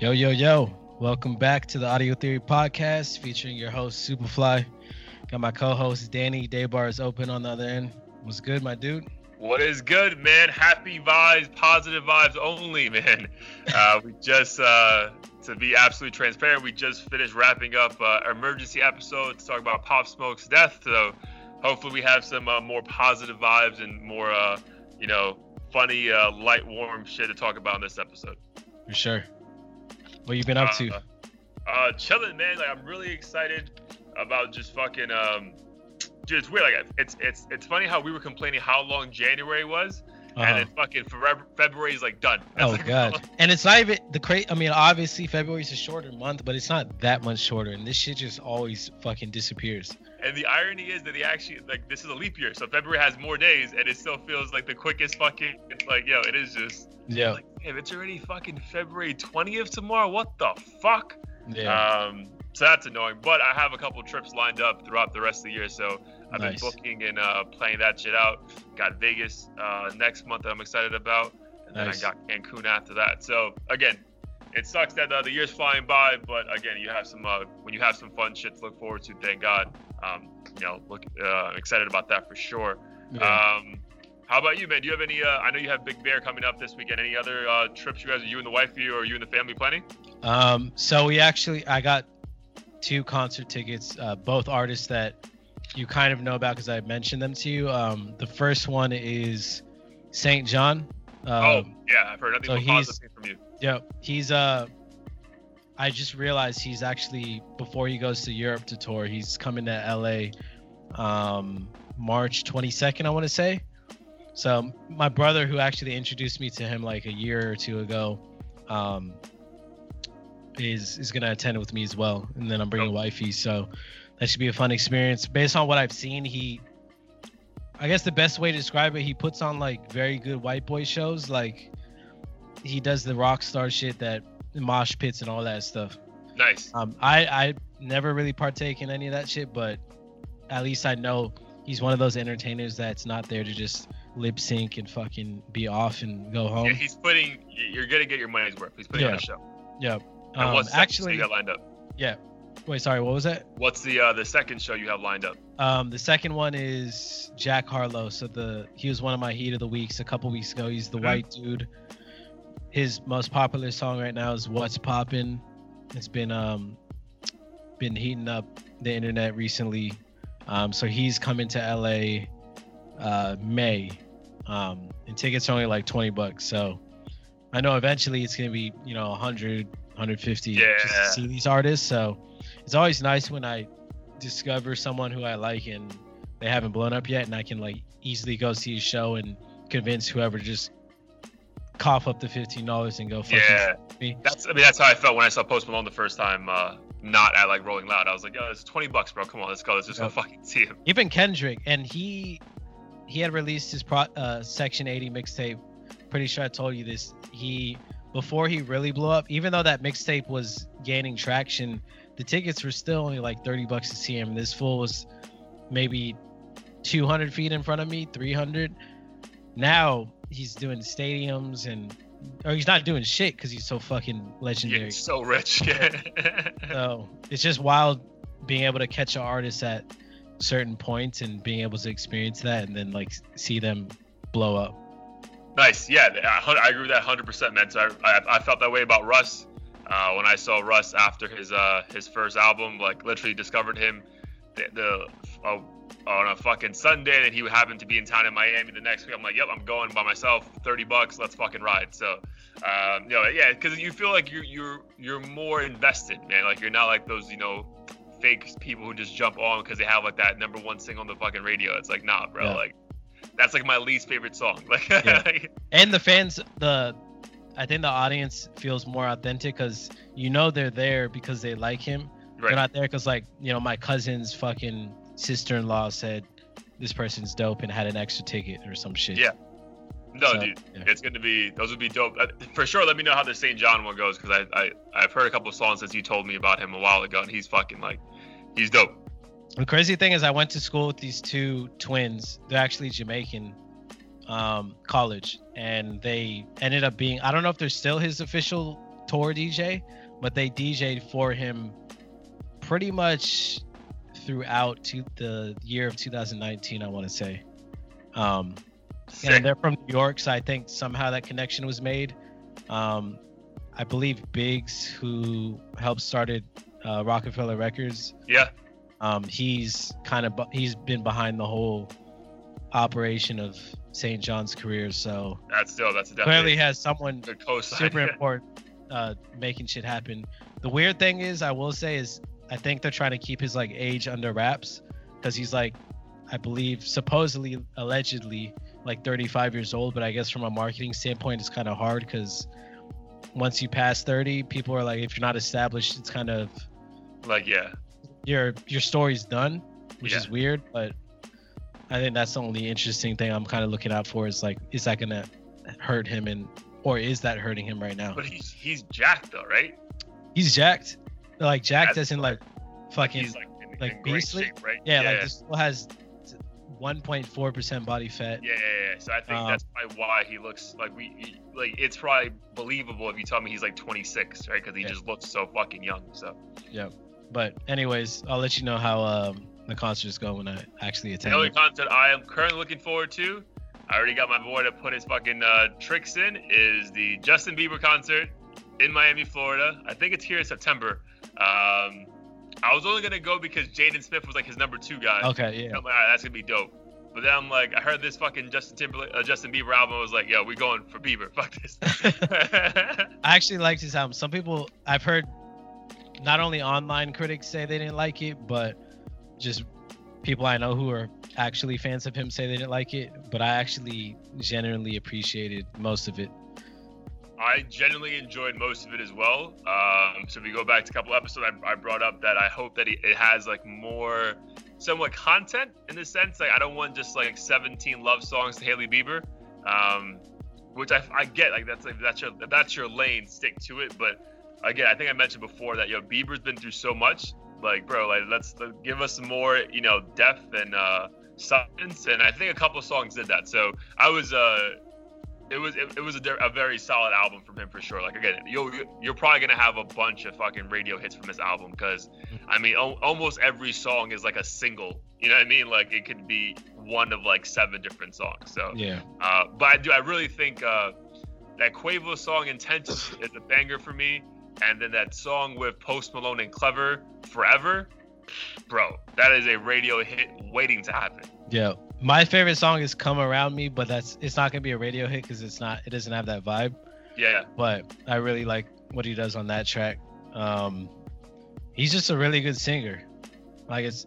Yo, yo, yo. Welcome back to the Audio Theory Podcast featuring your host, Superfly. Got my co host, Danny. Day bar is open on the other end. What's good, my dude? What is good, man? Happy vibes, positive vibes only, man. Uh, we just, uh, to be absolutely transparent, we just finished wrapping up uh, our emergency episode to talk about Pop Smoke's death. So hopefully we have some uh, more positive vibes and more, uh, you know, funny, uh, light, warm shit to talk about in this episode. For sure. What you been up to? Uh, uh, chilling, man. Like I'm really excited about just fucking. Um, dude, it's weird. Like it's it's it's funny how we were complaining how long January was, uh-huh. and then fucking forever, February is like done. That's oh like, god! and it's not even the crazy. I mean, obviously February is a shorter month, but it's not that much shorter, and this shit just always fucking disappears. And the irony is that he actually like this is a leap year, so February has more days, and it still feels like the quickest fucking. It's like yo, it is just. Yeah. Like, damn, it's already fucking February 20th tomorrow. What the fuck? Yeah. Um. So that's annoying, but I have a couple trips lined up throughout the rest of the year, so I've nice. been booking and uh, playing that shit out. Got Vegas uh, next month that I'm excited about, and nice. then I got Cancun after that. So again, it sucks that uh, the year's flying by, but again, you have some uh, when you have some fun shit to look forward to. Thank God. Um, you know, look, uh, excited about that for sure. Yeah. Um, how about you, man? Do you have any? Uh, I know you have Big Bear coming up this weekend. Any other uh, trips you guys, are you and the wifey, or you and the family planning? Um, so we actually, I got two concert tickets, uh, both artists that you kind of know about because I mentioned them to you. Um, the first one is Saint John. Um, oh yeah, I've heard nothing so but positive from you. Yeah, he's uh I just realized he's actually before he goes to Europe to tour, he's coming to LA um March 22nd, I want to say. So my brother who actually introduced me to him like a year or two ago um is is going to attend with me as well and then I'm bringing oh. wifey, so that should be a fun experience. Based on what I've seen, he I guess the best way to describe it, he puts on like very good white boy shows like he does the rock star shit that mosh pits and all that stuff. Nice. Um, I I never really partake in any of that shit, but at least I know he's one of those entertainers that's not there to just lip sync and fucking be off and go home. Yeah, he's putting. You're gonna get your money's worth. He's putting yeah. on a show. Yeah. Um, what's actually you got lined up? Yeah. Wait, sorry. What was that? What's the uh, the second show you have lined up? Um, the second one is Jack Harlow. So the he was one of my heat of the weeks a couple weeks ago. He's the mm-hmm. white dude his most popular song right now is "What's Poppin'." It's been um been heating up the internet recently. Um, so he's coming to LA uh, May, um, and tickets are only like 20 bucks. So I know eventually it's gonna be you know 100, 150 yeah. just to see these artists. So it's always nice when I discover someone who I like and they haven't blown up yet, and I can like easily go see a show and convince whoever just cough up the fifteen dollars and go. Yeah, me. that's I mean that's how I felt when I saw Post Malone the first time. Uh, not at like Rolling Loud. I was like, yo, it's twenty bucks, bro. Come on, let's go. Let's just yep. go fucking see him. Even Kendrick, and he he had released his pro, uh, Section 80 mixtape. Pretty sure I told you this. He before he really blew up, even though that mixtape was gaining traction, the tickets were still only like 30 bucks to see him. This fool was maybe 200 feet in front of me, 300. Now he's doing stadiums and or he's not doing shit because he's so fucking legendary. Yeah, so rich. Yeah. so it's just wild being able to catch an artist at certain points and being able to experience that and then like see them blow up. Nice. Yeah, I, agree with that 100%, man. So I, I, I felt that way about Russ uh, when I saw Russ after his uh, his first album. Like literally discovered him the, the uh, on a fucking Sunday, and he happened to be in town in Miami the next week. I'm like, yep, I'm going by myself. Thirty bucks, let's fucking ride. So, um, you know, yeah, because you feel like you're you're you're more invested, man. Like you're not like those, you know, fake people who just jump on because they have like that number one single on the fucking radio. It's like, nah, bro, yeah. like that's like my least favorite song. Like, yeah. and the fans, the I think the audience feels more authentic because you know they're there because they like him. Right. They're not there because like you know my cousin's fucking sister-in-law said this person's dope and had an extra ticket or some shit. Yeah. No, so, dude, yeah. it's going to be those would be dope uh, for sure. Let me know how the St. John one goes because I, I I've heard a couple of songs since you told me about him a while ago, and he's fucking like, he's dope. The crazy thing is, I went to school with these two twins. They're actually Jamaican, um, college, and they ended up being. I don't know if they're still his official tour DJ, but they DJ'd for him pretty much throughout to the year of 2019. I want to say. Um, Sick. and they're from New York, so I think somehow that connection was made. Um, I believe Biggs, who helped started uh, Roc-A-Fella Records, Yeah. um, he's kind of he's been behind the whole operation of St. John's career, so That's still that's clearly has someone super important uh, making shit happen. The weird thing is, I will say, is I think they're trying to keep his like age under wraps because he's like, I believe, supposedly, allegedly, like 35 years old. But I guess from a marketing standpoint, it's kind of hard because once you pass 30, people are like, if you're not established, it's kind of Like yeah. your your story's done, which Yeah. is weird. But I think that's the only interesting thing I'm kind of looking out for is like, is that gonna hurt him and or is that hurting him right now? But he's he's jacked though, right? He's jacked. Like That's as in like fucking like in, like in beastly? shape, right? yeah, yeah. like this still has 1.4 percent body fat. Yeah, yeah, yeah. So I think Um, that's probably why he looks like we he- like. It's probably believable if you tell me he's like 26, right? Because he Yeah. just looks so fucking young. So Yeah, But anyways, I'll let you know how um, the concert is going when I actually attend. the only concert I am currently looking forward to, I already got my boy to put his fucking uh, tricks in, is the Justin Bieber concert in Miami, Florida. I think it's here in September. Um, I was only gonna go because Jaden Smith was like his number two guy. Okay, yeah. I'm like, "All right, that's gonna be dope. But then I'm like, I heard this fucking Justin Timberlake, uh, Justin Bieber album. I was like, yo, we going for Bieber. Fuck this. I actually liked his album. Some people I've heard, not only online critics say they didn't like it, but just people I know who are actually fans of him say they didn't like it. But I actually genuinely appreciated most of it. I genuinely enjoyed most of it as well. Um, so if we go back to a couple episodes, I, I brought up that I hope that it, has like more, somewhat content in the sense like I don't want just like 17 love songs to Hailey Bieber, um, which I, I get like that's like that's your that's your lane, stick to it. But again, I think I mentioned before that yo Bieber's been through so much. Like bro, like let's uh, give us more you know depth and uh, substance, and I think a couple songs did that. So I was uh it was it, it was a, a very solid album from him for sure. Like again, you'll you're probably gonna have a bunch of fucking radio hits from this album because I mean al- almost every song is like a single. You know what I mean? Like it could be one of like seven different songs. So, Yeah. uh, but I do I really think uh, that Quavo song "Intentions" is a banger for me, and then that song with Post Malone and Clever "Forever." Bro, that is a radio hit waiting to happen. Yeah. My favorite song is "Come Around Me," but that's it's not gonna be a radio hit because it's not it doesn't have that vibe. Yeah, But I really like what he does on that track. Um, he's just a really good singer. Like it's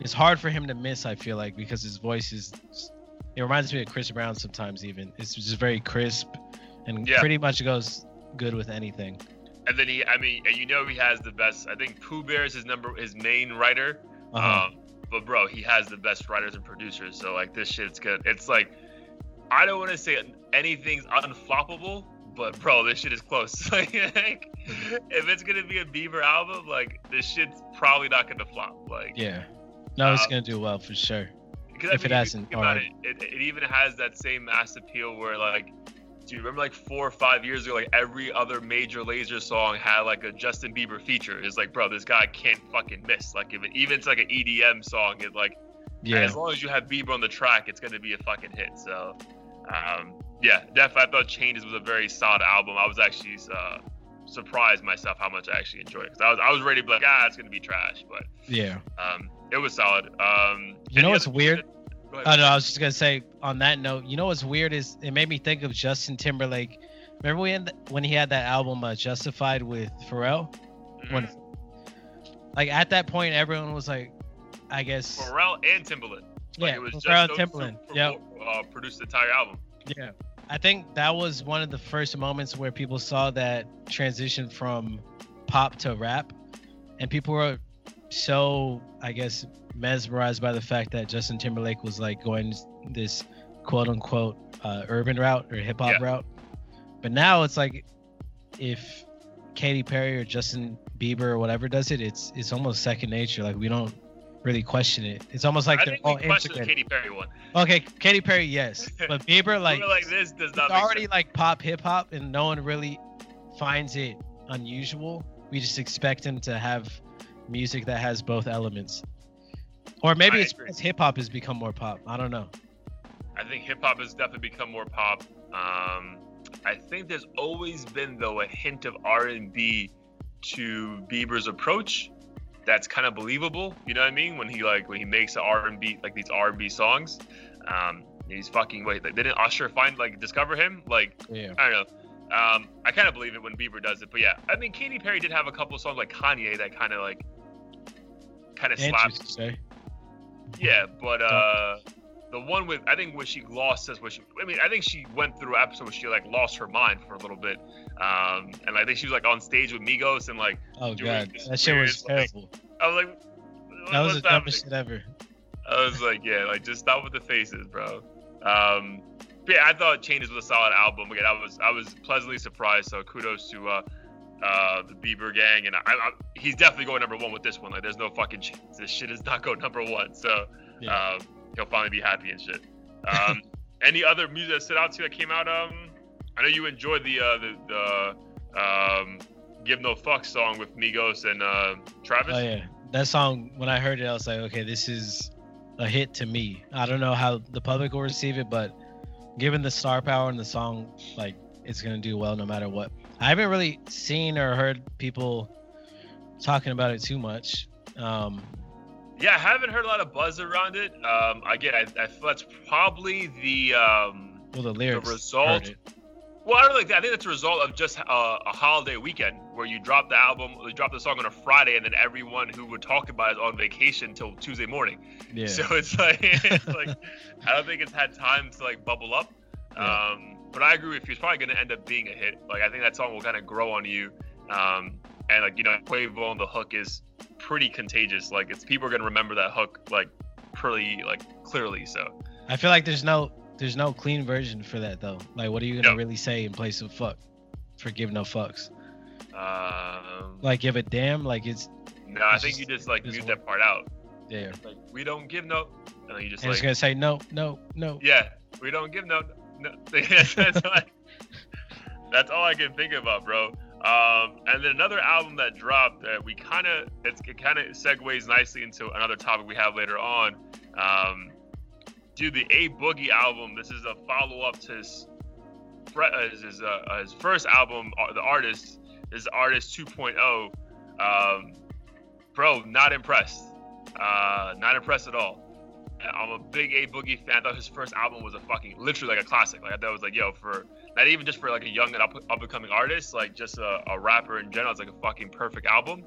it's hard for him to miss. I feel like because his voice is it reminds me of Chris Brown sometimes. Even it's just very crisp and Yeah. pretty much goes good with anything. And then he, I mean, and you know he has the best. I think Poo Bear is his number, his main writer. Uh-huh. Um, but bro, he has the best writers and producers. So like this shit's good. It's like I don't want to say anything's unfloppable, but bro, this shit is close. like, if it's gonna be a Bieber album, like this shit's probably not gonna flop. Like yeah. No, it's uh, gonna do well for sure. Because, If it hasn't think about it, it, it even has that same mass appeal where like, you remember like four or five years ago, like every other Major Lazer song had like a Justin Bieber feature? It's like, bro, this guy can't fucking miss. Like if it, even it's like an EDM song, it like Yeah. as long as you have Bieber on the track, it's gonna be a fucking hit. So, um, yeah, definitely. I thought Changes was a very solid album. I was actually uh, surprised myself how much I actually enjoyed it. Cause I was I was ready to be like, ah, it's gonna be trash, but Yeah. um, it was solid. Um, You know what's other- weird? Go ahead. Oh no, I was just gonna say on that note, you know what's weird is it made me think of Justin Timberlake. Remember when when he had that album uh, Justified with Pharrell? Mhm. When like at that point, everyone was like, I guess, Pharrell and Timbaland. Like, yeah, it was just Pharrell Timbaland. two Yeah, uh, produced the entire album. yeah. I think that was one of the first moments where people saw that transition from pop to rap, and people were so, I guess, mesmerized by the fact that Justin Timberlake was like going this quote unquote uh, urban route or hip hop Yeah. route. But now it's like if Katy Perry or Justin Bieber or whatever does it, it's it's almost second nature. Like we don't really question it. It's almost like I they're all integrated. Katy Perry one. Okay, Katy Perry, yes, but Bieber like like, this does not already sense. like pop hip hop, and no one really finds it unusual. We just expect him to have music that has both elements. Or maybe I it's because hip hop has become more pop. I don't know. I think hip hop has definitely become more pop. Um, I think there's always been though a hint of R&B to Bieber's approach. That's kind of believable. You know what I mean? When he like when he makes a R&B like these R&B songs, um, he's fucking wait. Like, didn't Usher find like discover him? Like Yeah. I don't know. Um, I kind of believe it when Bieber does it, but yeah, I mean, Katy Perry did have a couple songs like Kanye that kind of like kind of slapped Interesting. yeah, but uh, the one with I think where she lost is where she. I mean, I think she went through an episode where she like lost her mind for a little bit, um, and I think she was like on stage with Migos and like Oh god, that shit was like- terrible. I was like, That was the dumbest shit ever. I was like, yeah, like just stop with the faces, bro. Um, but yeah, I thought Changes was a solid album. Again, I was I was pleasantly surprised. So kudos to uh, uh, the Bieber gang, and I, I, he's definitely going number one with this one. Like, there's no fucking chance this shit is not going number one. So Yeah. um, he'll finally be happy and shit. Um, any other music that stood out to you that came out? Um, I know you enjoyed the uh, the, the um, "Give No Fuck" song with Migos and uh, Travis. Oh yeah, that song. When I heard it, I was like, okay, this is a hit to me. I don't know how the public will receive it, but given the star power and the song, like it's gonna do well no matter what. I haven't really seen or heard people talking about it too much. Um, Yeah, I haven't heard a lot of buzz around it. Um, again, I, I feel that's probably the um, well, the lyrics. result- hurt it. well, I don't think I think that's a result of just uh, a holiday weekend where you drop the album, you drop the song on a Friday, and then everyone who would talk about it is on vacation till Tuesday morning. Yeah. So it's like, it's like I don't think it's had time to like bubble up. Yeah. Um, but I agree with you. It's probably going to end up being a hit. Like I think that song will kind of grow on you. Um, and like you know, Quavo on the hook is pretty contagious. Like it's people are going to remember that hook like pretty like clearly. So I feel like there's no there's no clean version for that though. Like, what are you gonna No. really say in place of fuck? For give no fucks. um, Like, give a damn. Like it's no, I think just- you just like mute one- that part out. there. Like we don't give no, and then you just And it's like gonna say no, no, no. yeah, we don't give no. No. that's, like, that's all I can think about, bro. Um, and then another album that dropped that we kind of it kind of segues nicely into another topic we have later on. Um, dude, the A Boogie album. This is a follow up to his uh, his, his, uh, his first album, uh, The Artist. Is Artist 2.0. Um, bro, not impressed. Uh, not impressed at all. I'm a big A Boogie fan. I thought his first album was a fucking literally like a classic. Like it was like, yo, for not even just for like a young and up, up and coming artist, like just a, a rapper in general, it's like a fucking perfect album.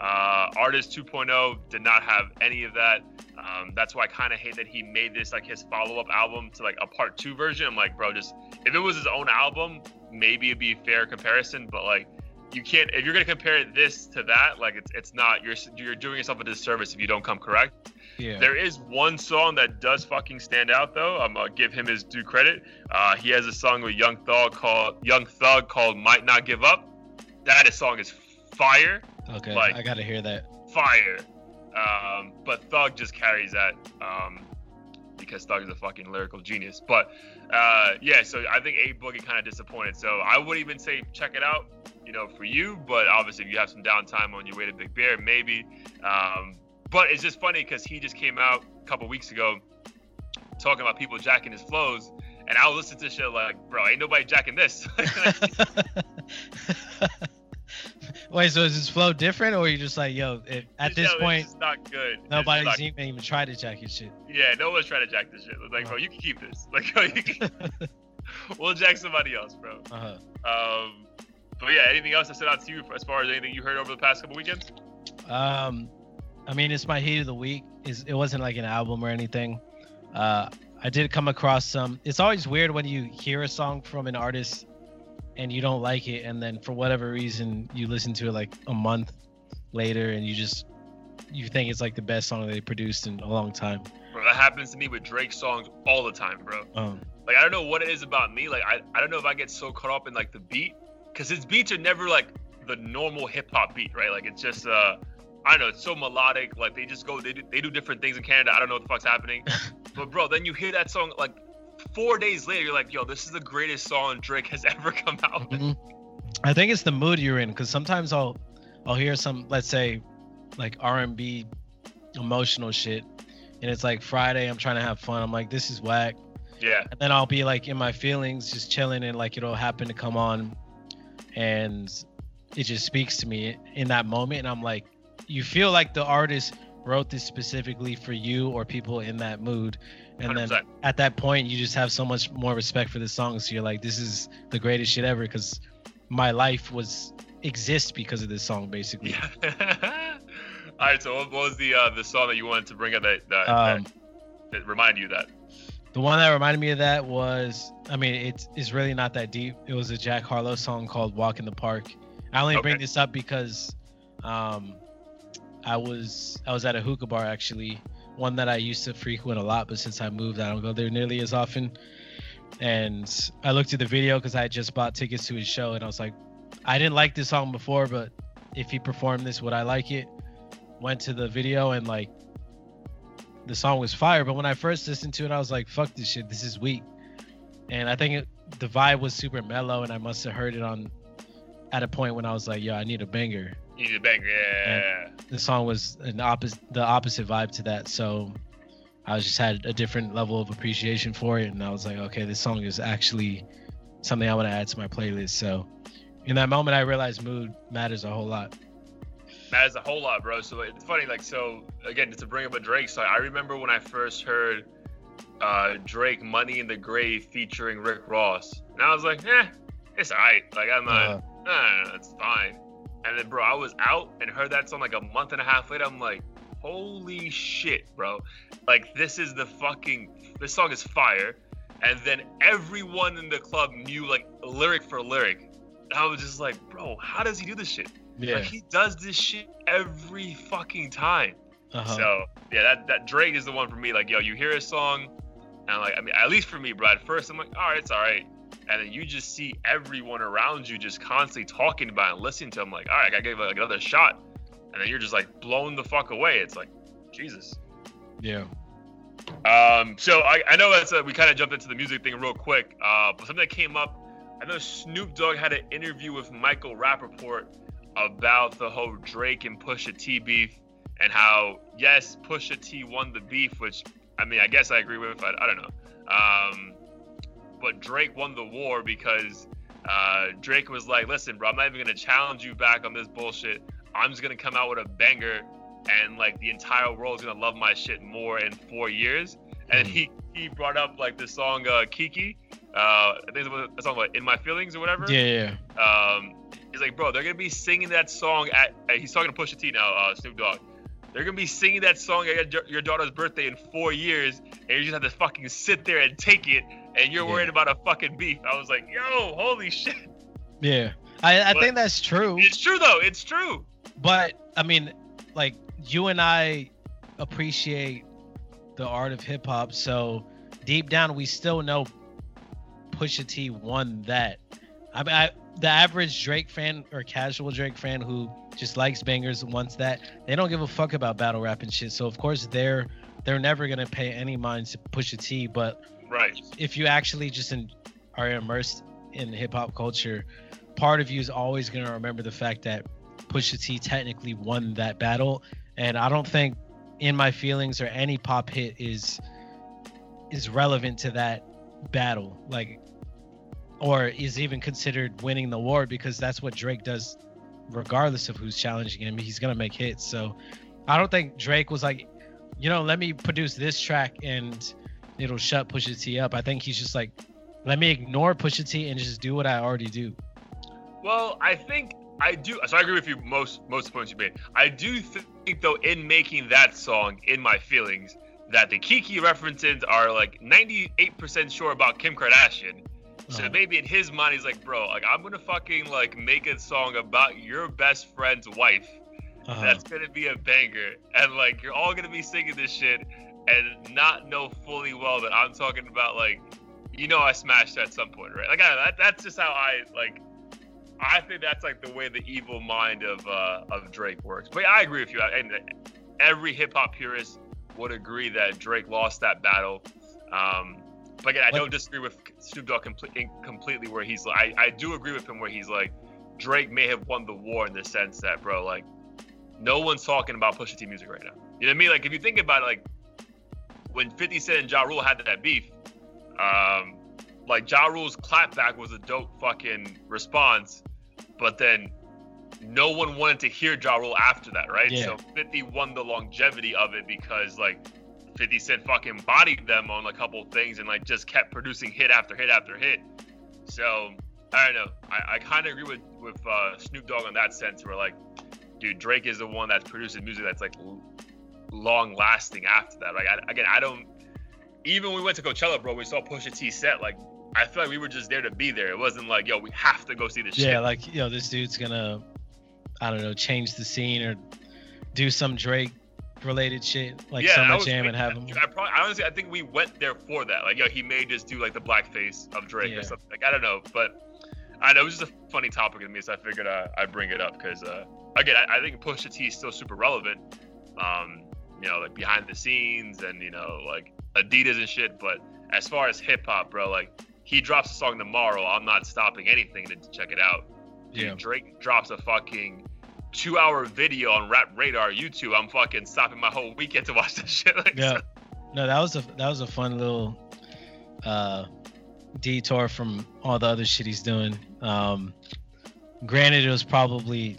Uh, Artist 2.0 did not have any of that. Um, that's why I kind of hate that he made this like his follow up album to like a part two version. I'm like, bro, just if it was his own album, maybe it'd be a fair comparison. But like, you can't if you're gonna compare this to that, like it's it's not you're you're doing yourself a disservice if you don't come correct. Yeah. There is one song that does fucking stand out though. I'm gonna give him his due credit. Uh, he has a song with Young Thug called Young Thug called "Might Not Give Up." That is, song is fire, Okay. like- I gotta hear that. fire. Um, but Thug just carries that um, because Thug is a fucking lyrical genius. But uh, yeah, so I think A Boogie kind of disappointed. So I would even say check it out, you know, for you. But obviously, if you have some downtime on your way to Big Bear, maybe. Um, but it's just funny because he just came out a couple weeks ago talking about people jacking his flows. And I was listening to shit like, bro, ain't nobody jacking this. Wait, so is his flow different, or you just like, yo, at this it's point, just not good. Nobody's not even even tried to jack his shit? Yeah, no one's trying to jack this shit. Like, bro, you can keep this. Like, can... we'll jack somebody else, bro. Uh-huh. Um, but yeah, anything else I stood out to you as far as anything you heard over the past couple weekends? Um, I mean, it's my heat of the week. Is it wasn't like an album or anything. Uh, I did come across some. It's always weird when you hear a song from an artist and you don't like it, and then for whatever reason you listen to it like a month later, and you just you think it's like the best song they produced in a long time. Bro, that happens to me with Drake songs all the time, bro. Um, Like, I don't know what it is about me. Like, I, I don't know if I get so caught up in like the beat, because his beats are never like the normal hip hop beat, right? Like, it's just uh. I don't know, it's so melodic. Like they just go, they do, they do different things in Canada. I don't know what the fuck's happening. but bro, then you hear that song like four days later, you're like, yo, this is the greatest song Drake has ever come out mhm. I think it's the mood you're in because sometimes I'll I'll hear some let's say like R&B emotional shit and it's like Friday I'm trying to have fun I'm like this is whack Yeah. and then I'll be like in my feelings just chilling and like it'll happen to come on and it just speaks to me in that moment and I'm like you feel like the artist wrote this specifically for you or people in that mood and then 100%. at that point you just have so much more respect for the song so you're like this is the greatest shit ever because my life was exists because of this song basically Yeah. All right. So what, was the uh, the song that you wanted to bring up that that, um, that, remind you that? the one that reminded me of that was i mean it's, it's really not that deep it was a jack harlow song called walk in the park i only bring this up because um i was i was at a hookah bar actually. One that i used to frequent a lot but since i moved i don't go there nearly as often. And i looked at the video because i just bought tickets to his show and i was like i didn't like this song before but if he performed this would i like it? Went to the video and like the song was fire. But when i first listened to it i was like fuck this shit this is weak. And i think it, the vibe was super mellow and i must have heard it on at a point when i was like yo i need a banger You need a banger. Yeah. the song was an opposite the opposite vibe to that so i was just had a different level of appreciation for it and i was like okay this song is actually something i want to add to my playlist so in that moment i realized mood matters a whole lot Matters a whole lot, bro. So it's funny, like, so again, to bring up a Drake song, I remember when I first heard uh, Drake "Money in the Grave" featuring Rick Ross, and I was like, eh, it's alright. Like, I'm not, Uh, no, it's fine. And then, bro, I was out and heard that song like a month and a half later. I'm like, holy shit, bro! Like, this is the fucking, this song is fire. And then everyone in the club knew like lyric for lyric. And I was just like, bro, how does he do this shit? yeah Like he does this shit every fucking time. uh-huh. So yeah, that that Drake is the one for me. Like yo, you hear a song, and like I mean, at least for me, bro. At first, I'm like, all right, it's all right, and then you just see everyone around you just constantly talking about it and listening to them Like, all right, I gotta give like another shot, and then you're just like blown the fuck away. It's like, Jesus. yeah Um, so I, I know that's a, we kind of jumped into the music thing real quick, uh, but something that came up. I know Snoop Dogg had an interview with Michael Rapaport about the whole Drake and Pusha T beef and how yes, Pusha T won the beef, which I mean I guess I agree with. I, I don't know, um, but Drake won the war because uh, Drake was like, "Listen, bro, I'm not even gonna challenge you back on this bullshit. I'm just gonna come out with a banger." And like the entire world's gonna love my shit more in four years. And Mhm. he he brought up like the song uh, Kiki, uh, I think it was a song like "In My Feelings" or whatever. yeah yeah Um, he's like, bro, they're gonna be singing that song at. uh, he's talking to Pusha T now, uh, Snoop Dogg. They're gonna be singing that song at your, your daughter's birthday in four years, and you just have to fucking sit there and take it, and you're Yeah. worried about a fucking beef. I was like, yo, holy shit. yeah i, I But- think that's true It's true though. It's true. but I mean, like you and I appreciate the art of hip hop, so deep down we still know Pusha T won that. I mean, I, the average Drake fan or casual Drake fan who just likes bangers and wants that, they don't give a fuck about battle rap and shit. So of course they're they're never gonna pay any mind to Pusha T. But Right. if you actually just in, are immersed in hip hop culture, part of you is always going to remember the fact that Pusha T technically won that battle, and I don't think "In My Feelings" or any pop hit is is relevant to that battle, like, or is even considered winning the war because that's what Drake does, regardless of who's challenging him. He's gonna make hits, so I don't think Drake was like, you know, let me produce this track and it'll shut Pusha T up. I think he's just like, let me ignore Pusha T and just do what I already do. Well, I think I do. So I agree with you most most points you made. I do think though, in making that song, "In My Feelings," that the Kiki references are like 98% sure about Kim Kardashian. So Uh-huh. maybe in his mind, he's like, bro, like I'm gonna fucking like make a song about your best friend's wife. Uh-huh. That's gonna be a banger, and like you're all gonna be singing this shit, and not know fully well that I'm talking about like, you know, I smashed at some point, right? Like I, that, that's just how I like. I think that's like the way the evil mind of uh, of Drake works. But yeah, I agree with you. And every hip hop purist would agree that Drake lost that battle. Um, but again, I don't disagree with Snoop Dogg complete, completely. Where he's like, I, I do agree with him where he's like, Drake may have won the war in the sense that, bro, like, no one's talking about Pusha T music right now. You know what I mean? Like, if you think about it, like, when 50 Cent and Ja Rule had that beef, um, like Ja Rule's clapback was a dope fucking response, but then no one wanted to hear Ja Rule after that, right? Yeah. So 50 won the longevity of it because like 50 Cent fucking bodied them on a couple things and like just kept producing hit after hit after hit. So I don't know. I, I kind of agree with with uh, Snoop Dogg in that sense, where like, dude, Drake is the one that's producing music that's like long lasting after that. Like I, again, I don't. Even when we went to Coachella, bro, we saw Pusha T set. Like I feel like we were just there to be there. It wasn't like, yo, we have to go see this Yeah, shit. like yo, this dude's gonna, I don't know, change the scene or do some Drake related shit like yeah, I Summer was Jam and have him. I probably, honestly, I think we went there for that. Like, yo, he may just do like the blackface of Drake Yeah. or something. Like, I don't know, but I know it was just a funny topic to me, so I figured uh, I'd bring it up because, uh, again, I, I think Pusha T is still super relevant. Um, you know, like behind the scenes and you know, like Adidas and shit. But as far as hip hop, bro, like he drops a song tomorrow, I'm not stopping anything to check it out. Dude, Yeah. Drake drops a fucking two hour video on Rap Radar YouTube. I'm fucking stopping my whole weekend to watch that shit. Like, Yeah. No, that was a that was a fun little uh detour from all the other shit he's doing. Um granted it was probably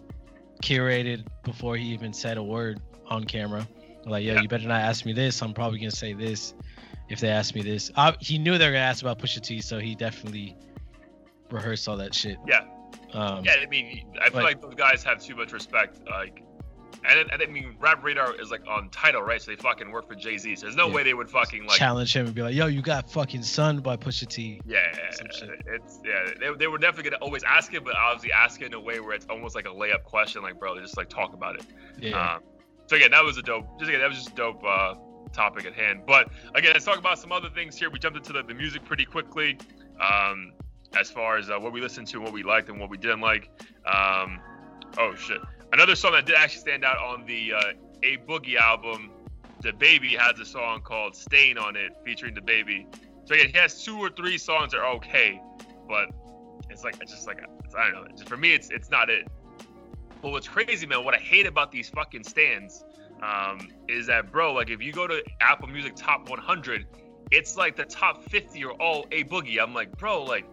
curated before he even said a word on camera. Like, yo, Yeah. you better not ask me this. I'm probably gonna say this if they ask me this. Uh, he knew they were gonna ask about Pusha T, so he definitely rehearsed all that shit. Yeah. Um, Yeah, I mean, I feel Like- like those guys have too much respect. Like, and, and I mean, Rap Radar is like on Tidal, right? So they fucking work for Jay Z. So there's no Yeah. way they would fucking like. challenge him and be like, yo, you got fucking sunned by Pusha T. Yeah, it's yeah. They, they were definitely gonna always ask it, but obviously ask it in a way where it's almost like a layup question. Like, bro, just like talk about it. Yeah. Um, so again, that was a dope. Just again, that was just dope uh, topic at hand. But again, let's talk about some other things here. We jumped into the, the music pretty quickly, um, as far as uh, what we listened to, what we liked, and what we didn't like. Um, oh shit! Another song that did actually stand out on the uh, A Boogie album. DaBaby has a song called "Stain" on it, featuring DaBaby. So again, he has two or three songs that are okay, but it's like it's just like I don't know. Just for me, it's it's not it. But what's crazy, man, what I hate about these fucking stands um, is that, bro, like if you go to Apple Music Top 100, it's like the top 50 are all A Boogie. I'm like, bro, like,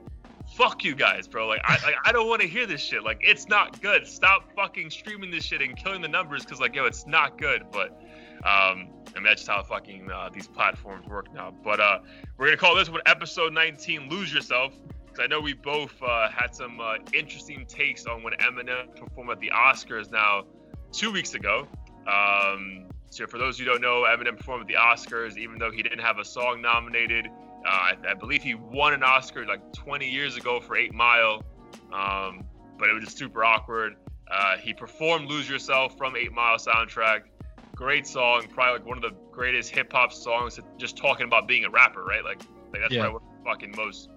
fuck you guys, bro. Like, I, like, I don't want to hear this shit. Like, it's not good. Stop fucking streaming this shit and killing the numbers because, like, yo, it's not good. But, um, mean, that's just how fucking uh, these platforms work now. But uh, we're gonna call this one episode 19, "Lose Yourself." I know we both uh, had some uh, interesting takes on when Eminem performed at the Oscars now two weeks ago. Um, so for those who don't know, Eminem performed at the Oscars, even though he didn't have a song nominated. Uh, I, I believe he won an Oscar like 20 years ago for Eight Mile, um, but it was just super awkward. Uh, he performed "Lose Yourself" from Eight Mile soundtrack. Great song, probably like one of the greatest hip hop songs. Just talking about being a rapper, right? Like, like that's Yeah. probably one of the fucking most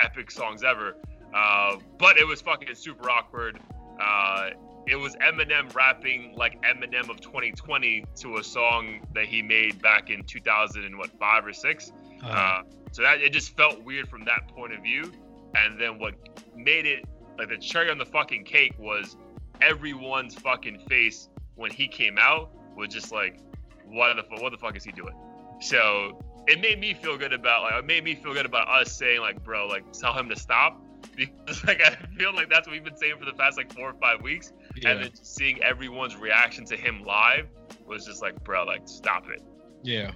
epic songs ever. Uh, but it was fucking super awkward. Uh, it was Eminem rapping like Eminem of 2020 to a song that he made back in 2000 and what five or six. Uh, Uh, so that it just felt weird from that point of view. And then what made it like the cherry on the fucking cake was everyone's fucking face when he came out was just like, what the what the fuck is he doing? So it made me feel good about like it made me feel good about us saying like, bro, like tell him to stop because like I feel like that's what we've been saying for the past like four or five weeks, yeah. and then seeing everyone's reaction to him live was just like, bro, like stop it. Yeah,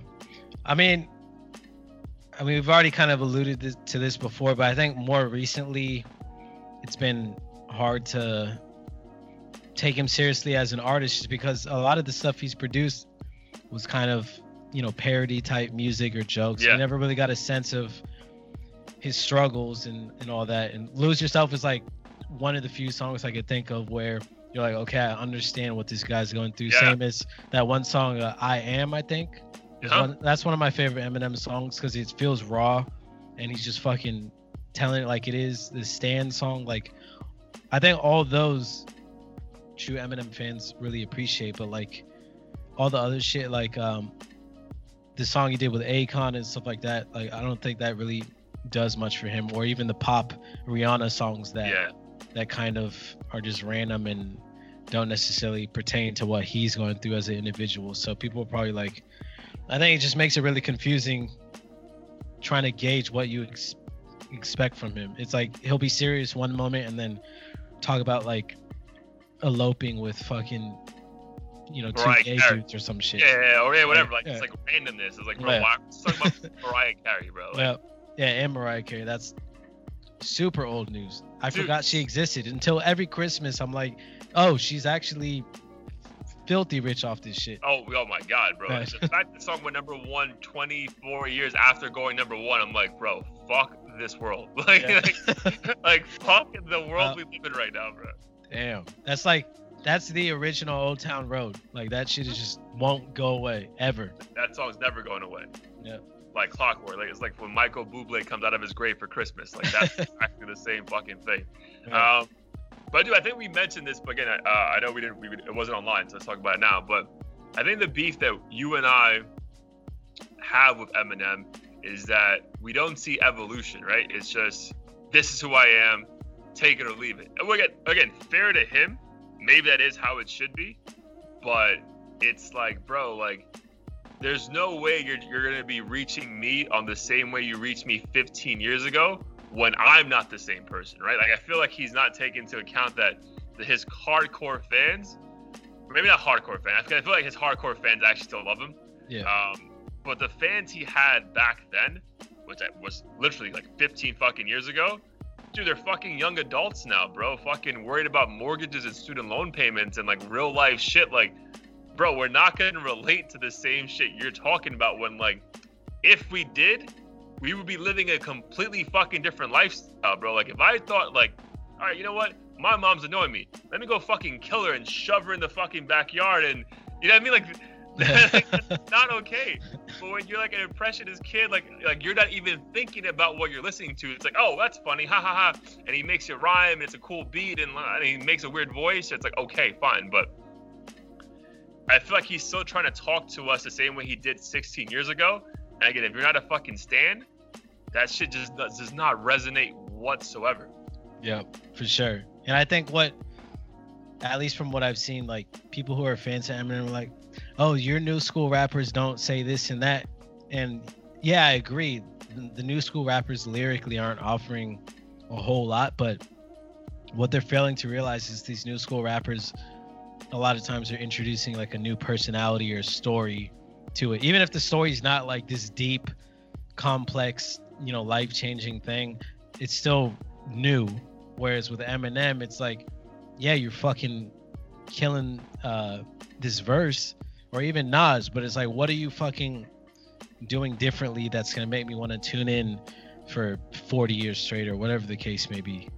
I mean, I mean, we've already kind of alluded to this before, but I think more recently, it's been hard to take him seriously as an artist, just because a lot of the stuff he's produced was kind of, you know, parody type music or jokes. Yeah. You never really got a sense of his struggles and and all that. And "Lose Yourself" is like one of the few songs I could think of where you're like, okay, I understand what this guy's going through. Yeah. Same as that one song, uh, "I Am," I think. Uh-huh. one- that's one of my favorite Eminem songs because it feels raw, and he's just fucking telling it like it is. The Stand song, like, I think all those true Eminem fans really appreciate, but like all the other shit, like um, the song he did with Akon and stuff like that, like I don't think that really does much for him, or even the pop Rihanna songs that Yeah. that kind of are just random and don't necessarily pertain to what he's going through as an individual. So people are probably like, I think it just makes it really confusing trying to gauge what you ex- expect from him. It's like he'll be serious one moment and then talk about like eloping with fucking you know two Mariah gay Carey. dudes or some shit. Yeah, yeah, yeah, or yeah, whatever. Like Yeah. it's like randomness. It's like bro, Yeah. why let's talk about Mariah Carey, bro? Like, Well, yeah, and Mariah Carey. That's super old news. I Dude. forgot she existed until every Christmas. I'm like, oh, she's actually filthy rich off this shit. Oh, oh my God, bro! Right. The fact the song went number one 24 years after going number one, I'm like, bro, fuck this world. Like, Yeah. like, like, fuck the world Uh, we live in right now, bro. Damn, that's like that's the original Old Town Road. Like that shit is just won't go away ever. That song's never going away. Yeah. Like clockwork. Like it's like when Michael Bublé comes out of his grave for Christmas. Like that's exactly the same fucking thing. Yeah. Um, but dude, I think we mentioned this, but again, uh, I know we didn't. We, it wasn't online, so let's talk about it now. But I think the beef that you and I have with Eminem is that we don't see evolution, right? It's just this is who I am, take it or leave it. And again, again, fair to him, maybe that is how it should be, but it's like, bro, like. There's no way you're, you're gonna be reaching me on the same way you reached me 15 years ago when I'm not the same person, right? Like I feel like he's not taking into account that his hardcore fans, maybe not hardcore fans. I feel I feel like his hardcore fans actually still love him. yeah. Um, but the fans he had back then, which was literally like 15 fucking years ago, dude, they're fucking young adults now, bro. Fucking worried about mortgages and student loan payments and like real life shit. Like, bro, we're not gonna relate to the same shit you're talking about. When like, if we did, we would be living a completely fucking different lifestyle, bro. Like, if I thought like, all right, you know what? My mom's annoying me. Let me go fucking kill her and shove her in the fucking backyard and you know what I mean? Like, not okay. But when you're like an impressionist kid, like like you're not even thinking about what you're listening to. It's like, oh, that's funny, ha ha ha. And he makes it rhyme, and it's a cool beat, and, uh, and he makes a weird voice. It's like, okay, fine. But I feel like he's still trying to talk to us the same way he did 16 years ago. And again, if you're not a fucking stan, that shit just does, does not resonate whatsoever. Yeah, for sure. And I think what, at least from what I've seen, like people who are fans of Eminem are like, oh, your new school rappers don't say this and that. And yeah, I agree. The, new school rappers lyrically aren't offering a whole lot, but what they're failing to realize is these new school rappers, a lot of times are introducing like a new personality or story to it. Even if the story's not like this deep, complex, you know, life changing thing, it's still new. Whereas with Eminem, it's like, yeah, you're fucking killing uh, this verse, or even Nas, but it's like, what are you fucking doing differently that's gonna make me want to tune in for 40 years straight, or whatever the case may be?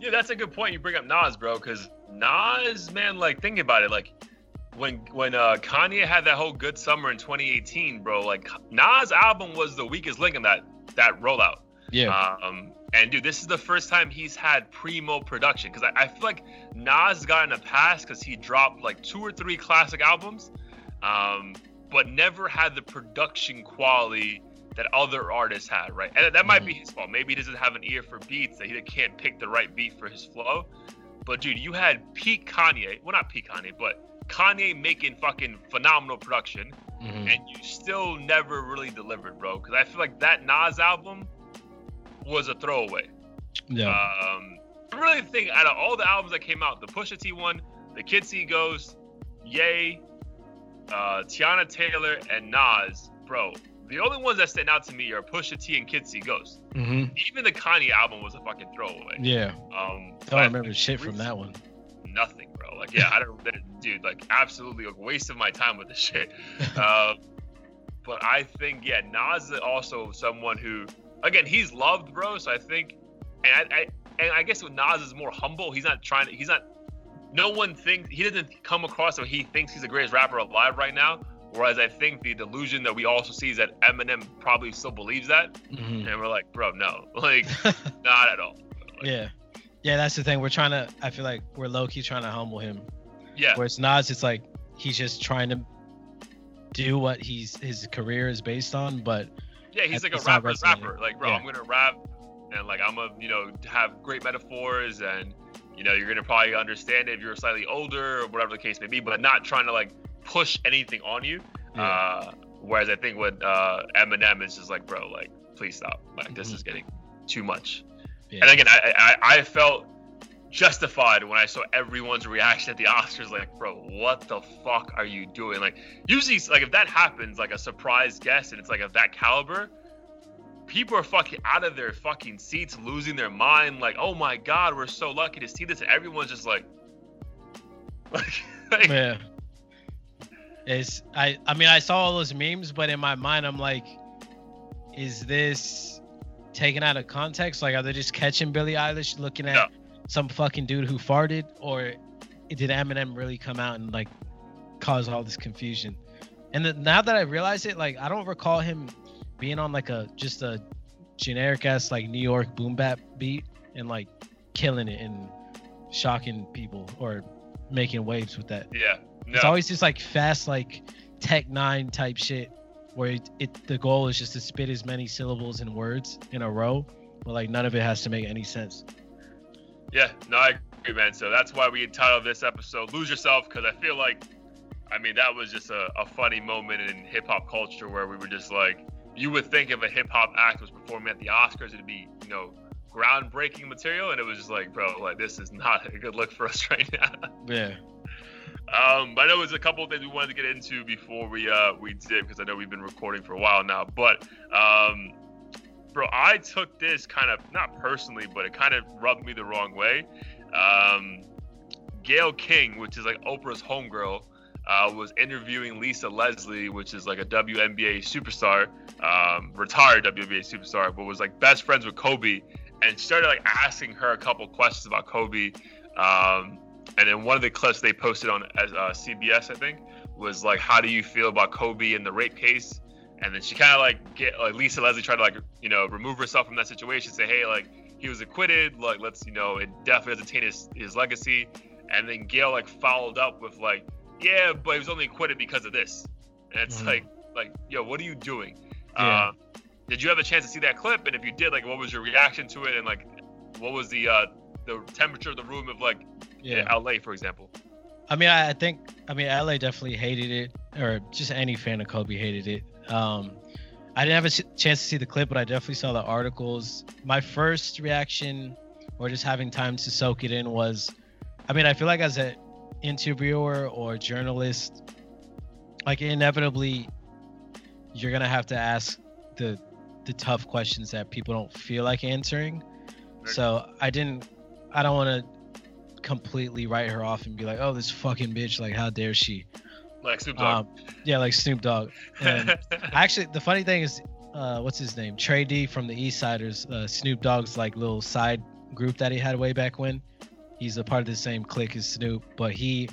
Yeah, that's a good point. You bring up Nas, bro, because Nas, man, like think about it, like when when uh, Kanye had that whole good summer in 2018, bro, like Nas' album was the weakest link in that that rollout. Yeah, Um, and dude, this is the first time he's had primo production because I, I feel like Nas got in a pass because he dropped like two or three classic albums, um, but never had the production quality that other artists had, right? And that might be his fault. Maybe he doesn't have an ear for beats that he can't pick the right beat for his flow. But dude, you had peak Kanye. Well, not peak Kanye, but Kanye making fucking phenomenal production Mhm. and you still never really delivered, bro. Because I feel like that Nas album was a throwaway. yeah, Um, I really think out of all the albums that came out, the Pusha T one, the Kid See Ghost, Yay, uh, Teyana Taylor, and Nas, bro. The only ones that stand out to me are Pusha T and Kid See Ghost. Mhm. Even the Kanye album was a fucking throwaway. yeah. Um, I don't remember shit from that one. nothing, bro. Like, yeah, I don't, dude, like, absolutely a waste of my time with this shit. Uh, but I think, yeah, Nas is also someone who, again, he's loved, bro. So I think, and I, I and I guess with Nas is more humble. He's not trying to. He's not. No one thinks he doesn't come across so he thinks he's the greatest rapper alive right now. Whereas I think the delusion that we also see is that Eminem probably still believes that, Mhm. and we're like, bro, no, like, not at all. Like, yeah, yeah. That's the thing. We're trying to. I feel like we're low key trying to humble him. yeah, Whereas Nas, it's like he's just trying to do what he's his career is based on, but Yeah, he's like a It's rapper's rapper. Like, bro, Yeah. I'm gonna rap and like I'm gonna, you know, have great metaphors and you know, you're gonna probably understand it if you're slightly older or whatever the case may be, but not trying to like push anything on you. Yeah. Uh, whereas I think with uh, Eminem is just like, bro, like, please stop. Like, this Mhm. is getting too much. Yeah. And again, I, I I felt justified when I saw everyone's reaction at the Oscars. Like, bro, what the fuck are you doing? Like, usually, like if that happens, like a surprise guest, and it's like of that caliber, people are fucking out of their fucking seats, losing their mind. Like, oh my god, we're so lucky to see this, and everyone's just like, like, like yeah. It's I I mean I saw all those memes, but in my mind I'm like, is this taken out of context? Like, are they just catching Billie Eilish looking at No. Some fucking dude who farted, or did Eminem really come out and like cause all this confusion? And then now that I realize it, like I don't recall him being on like a just a generic ass like New York boom bap beat and like killing it and shocking people or making waves with that. yeah, no, It's always just like fast, like Tech N9ne type shit, where it, it the goal is just to spit as many syllables and words in a row, but like none of it has to make any sense. Yeah, no, I agree, man. So that's why we entitled this episode "Lose Yourself" because I feel like, I mean, that was just a, a funny moment in hip hop culture where we were just like, you would think if a hip hop act was performing at the Oscars, it'd be, you know, groundbreaking material, and it was just like, bro, like this is not a good look for us right now. Yeah. Um, but I know there's a couple of things we wanted to get into before we uh we did because I know we've been recording for a while now. But um, bro, I took this kind of not personally, but it kind of rubbed me the wrong way. Um, Gayle King, which is like Oprah's homegirl, uh, was interviewing Lisa Leslie, which is like a WNBA superstar, um, retired WNBA superstar, but was like best friends with Kobe, and started like asking her a couple questions about Kobe. Um, and then one of the clips they posted on uh, CBS, I think, was like, "How do you feel about Kobe and the rape case?" And then she kind of like get like Lisa Leslie tried to like you know remove herself from that situation, say, "Hey, like he was acquitted, like let's you know it definitely doesn't taint his, his legacy." And then Gayle like followed up with like, "Yeah, but he was only acquitted because of this." And it's Mhm. like, like, yo, what are you doing? Yeah. Uh, did you have a chance to see that clip? And if you did, like, what was your reaction to it? And like, what was the uh, the temperature of the room of like Yeah. LA, for example? I mean, I think, I mean, LA definitely hated it, or just any fan of Kobe hated it. Um, I didn't have a chance to see the clip, but I definitely saw the articles. My first reaction, or just having time to soak it in, was, I mean, I feel like as an interviewer or journalist, like inevitably, you're gonna have to ask the the tough questions that people don't feel like answering. So I didn't, I don't want to completely write her off and be like, oh, this fucking bitch, like, how dare she? Like Snoop Dogg. Um, yeah, like Snoop Dogg. And actually, the funny thing is, uh, what's his name? Tray Deee from the Eastsidaz, uh, Snoop Dogg's like little side group that he had way back when. He's a part of the same clique as Snoop, but he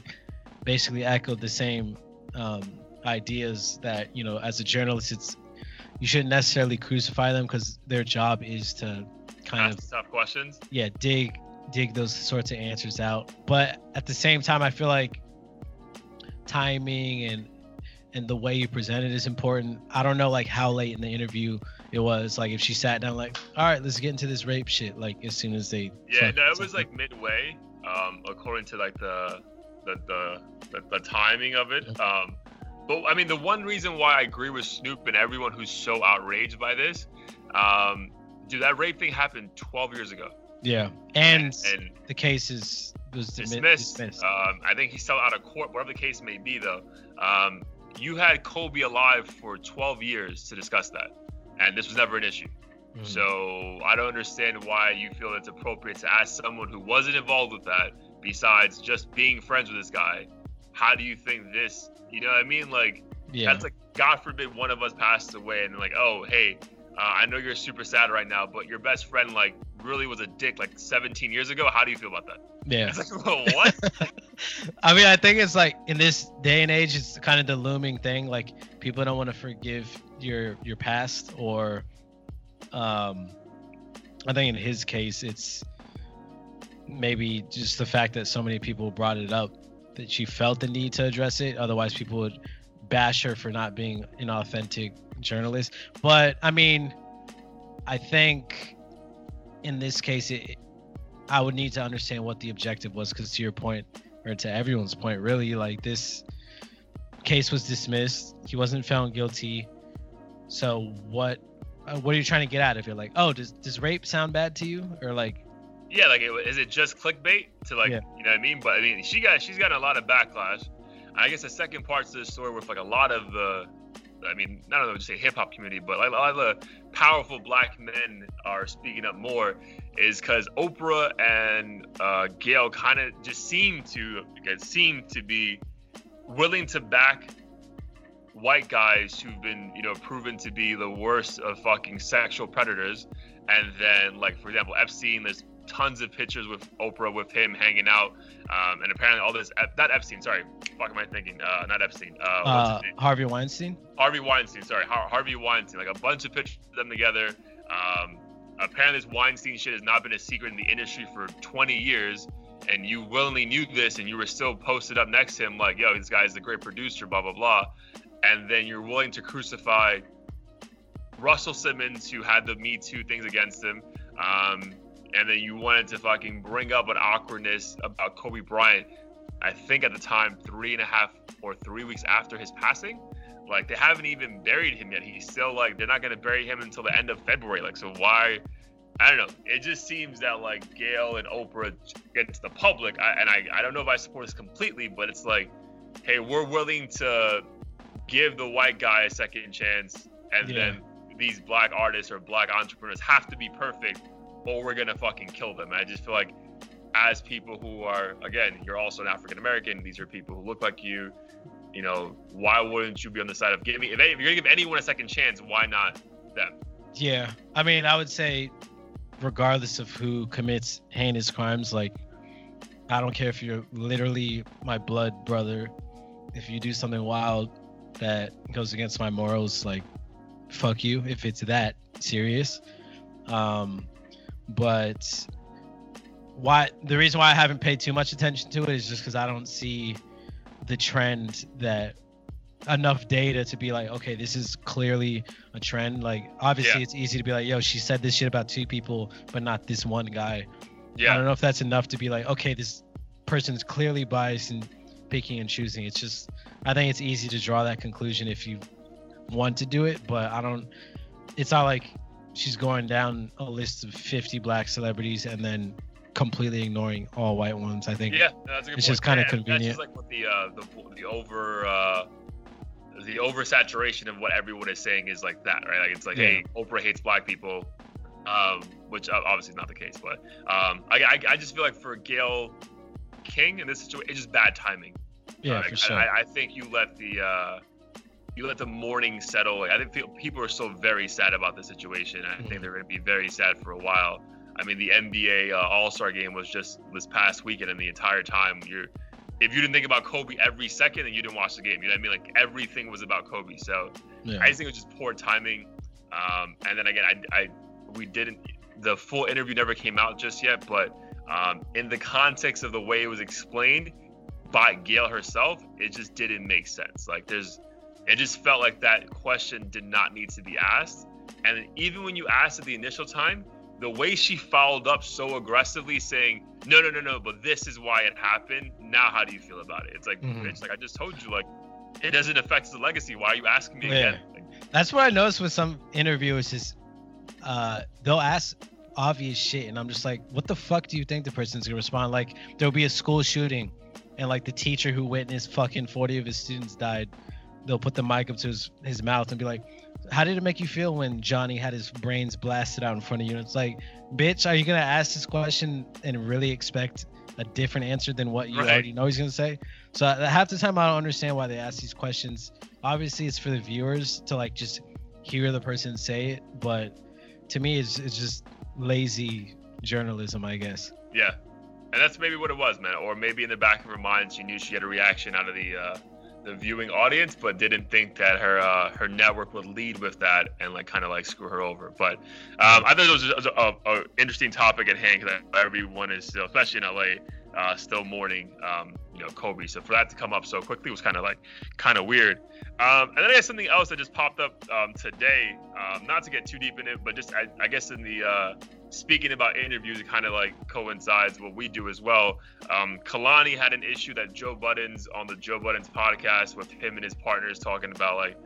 basically echoed the same um, ideas that you know, as a journalist, it's you shouldn't necessarily crucify them because their job is to kind of tough questions. yeah dig dig those sorts of answers out but at the same time i feel like timing and and the way you present it is important. I don't know like how late in the interview it was like if she sat down like all right let's get into this rape shit like as soon as they Yeah, no, it was like midway, um, according to like the the the, the, the timing of it. Um, but I mean, the one reason why I agree with Snoop and everyone who's so outraged by this, um, dude, that rape thing happened 12 years ago, yeah and, and the case is was dismissed. dismissed. Um, I think he's still out of court, whatever the case may be, though. Um, you had Kobe alive for 12 years to discuss that, and this was never an issue. Mhm. So I don't understand why you feel it's appropriate to ask someone who wasn't involved with that, besides just being friends with this guy, how do you think this? You know what I mean? Like yeah that's like God forbid one of us passes away and like, oh hey, uh, I know you're super sad right now, but your best friend like really was a dick like 17 years ago. How do you feel about that? yeah It's like well, what? I mean, I think it's like in this day and age, it's kind of the looming thing. Like people don't want to forgive your your past, or um, I think in his case, it's maybe just the fact that so many people brought it up that she felt the need to address it. Otherwise, people would bash her for not being an authentic journalist. But I mean, I think in this case, it I would need to understand what the objective was because to your point, or to everyone's point, really, like this case was dismissed. He wasn't found guilty. So what? Uh, what are you trying to get at? If you're like, oh, does does rape sound bad to you, or like? Yeah, like is it just clickbait to like, yeah. you know what I mean? But I mean, she got she's gotten a lot of backlash. I guess the second part to the story with like a lot of the I mean, not only just say hip hop community, but like a lot of the powerful black men are speaking up more, is because Oprah and uh, Gayle kind of just seem to seem to be willing to back white guys who've been, you know, proven to be the worst of fucking sexual predators, and then like for example Epstein, there's tons of pictures with Oprah with him hanging out, um, and apparently all this not Epstein, sorry, fuck am I thinking? Uh, not Epstein. Uh, uh Harvey Weinstein. Harvey Weinstein, sorry, Har- Harvey Weinstein. Like a bunch of pictures of them together. Um, apparently this Weinstein shit has not been a secret in the industry for 20 years, and you willingly knew this, and you were still posted up next to him like, yo, this guy's a great producer, blah blah blah, and then you're willing to crucify Russell Simmons, who had the Me Too things against him. Um, and then you wanted to fucking bring up an awkwardness about Kobe Bryant. I think at the time, three and a half or three weeks after his passing. Like they haven't even buried him yet. He's still like they're not gonna bury him until the end of February. Like so why? I don't know. It just seems that like Gayle and Oprah get to the public, I, and I I don't know if I support this completely, but it's like, hey, we're willing to give the white guy a second chance, and yeah. then these black artists or black entrepreneurs have to be perfect or we're gonna fucking kill them. And I just feel like as people who are again, you're also an African American. These are people who look like you. You know, why wouldn't you be on the side of giving? If, if you're gonna give anyone a second chance, why not them? Yeah, I mean, I would say, regardless of who commits heinous crimes, like I don't care if you're literally my blood brother. If you do something wild that goes against my morals, like fuck you. If it's that serious, um, but why the reason why I haven't paid too much attention to it is just because I don't see the trend that enough data to be like, okay, this is clearly a trend. Like, obviously, yeah. it's easy to be like, yo, she said this shit about two people, but not this one guy. Yeah. I don't know if that's enough to be like, okay, this person's clearly biased and picking and choosing. It's just, I think it's easy to draw that conclusion if you want to do it, but I don't. It's not like she's going down a list of 50 black celebrities and then completely ignoring all white ones. I think. Yeah, that's a good It's point. just kind of convenient. That's like with the uh, the the over. Uh, the oversaturation of what everyone is saying is like that, right? Like it's like, yeah. hey, Oprah hates black people, um, which obviously is not the case, but um, I, I, I, just feel like for Gayle King in this situation, it's just bad timing. Yeah, uh, for sure. I, I, think you let the uh, you let the mourning settle. Like, I think people are still very sad about the situation. I think mm-hmm. they're going to be very sad for a while. I mean, the NBA uh, All Star Game was just this past weekend, and the entire time you're, if you didn't think about Kobe every second, then you didn't watch the game. You know what I mean? Like everything was about Kobe. So yeah. I just think it was just poor timing. Um, and then again, I, I, we didn't. The full interview never came out just yet, but um, in the context of the way it was explained by Gayle herself, it just didn't make sense. Like there's it just felt like that question did not need to be asked. And even when you asked it the initial time, the way she followed up so aggressively saying, no, no, no, no, but this is why it happened. Now, how do you feel about it? It's like, mm-hmm. it's like I just told you, like, it doesn't affect the legacy. Why are you asking me yeah. again? Like, That's what I noticed with some interviewers is uh, they'll ask obvious shit, and I'm just like, what the fuck do you think the person's gonna respond? Like, there'll be a school shooting, and like the teacher who witnessed fucking 40 of his students died they'll put the mic up to his, his mouth and be like, "How did it make you feel when Johnny had his brains blasted out in front of you?" And it's like, "Bitch, are you gonna ask this question and really expect a different answer than what you right. already know he's gonna say?" So half the time I don't understand why they ask these questions. Obviously, it's for the viewers to like just hear the person say it, but to me, it's it's just lazy journalism, I guess. Yeah, and that's maybe what it was, man. Or maybe in the back of her mind, she knew she had a reaction out of the. Uh the viewing audience, but didn't think that her uh, her network would lead with that and like kind of like screw her over. But um, I thought it was a, a, a interesting topic at hand because everyone is still, especially in LA, uh, still mourning um, you know Kobe. So for that to come up so quickly was kind of like kind of weird. Um, and then I had something else that just popped up um, today. Um, not to get too deep in it, but just I, I guess in the uh, speaking about interviews, it kind of like coincides what we do as well. Um, Kehlani had an issue that Joe Budden's on the Joe Budden's podcast with him and his partners talking about like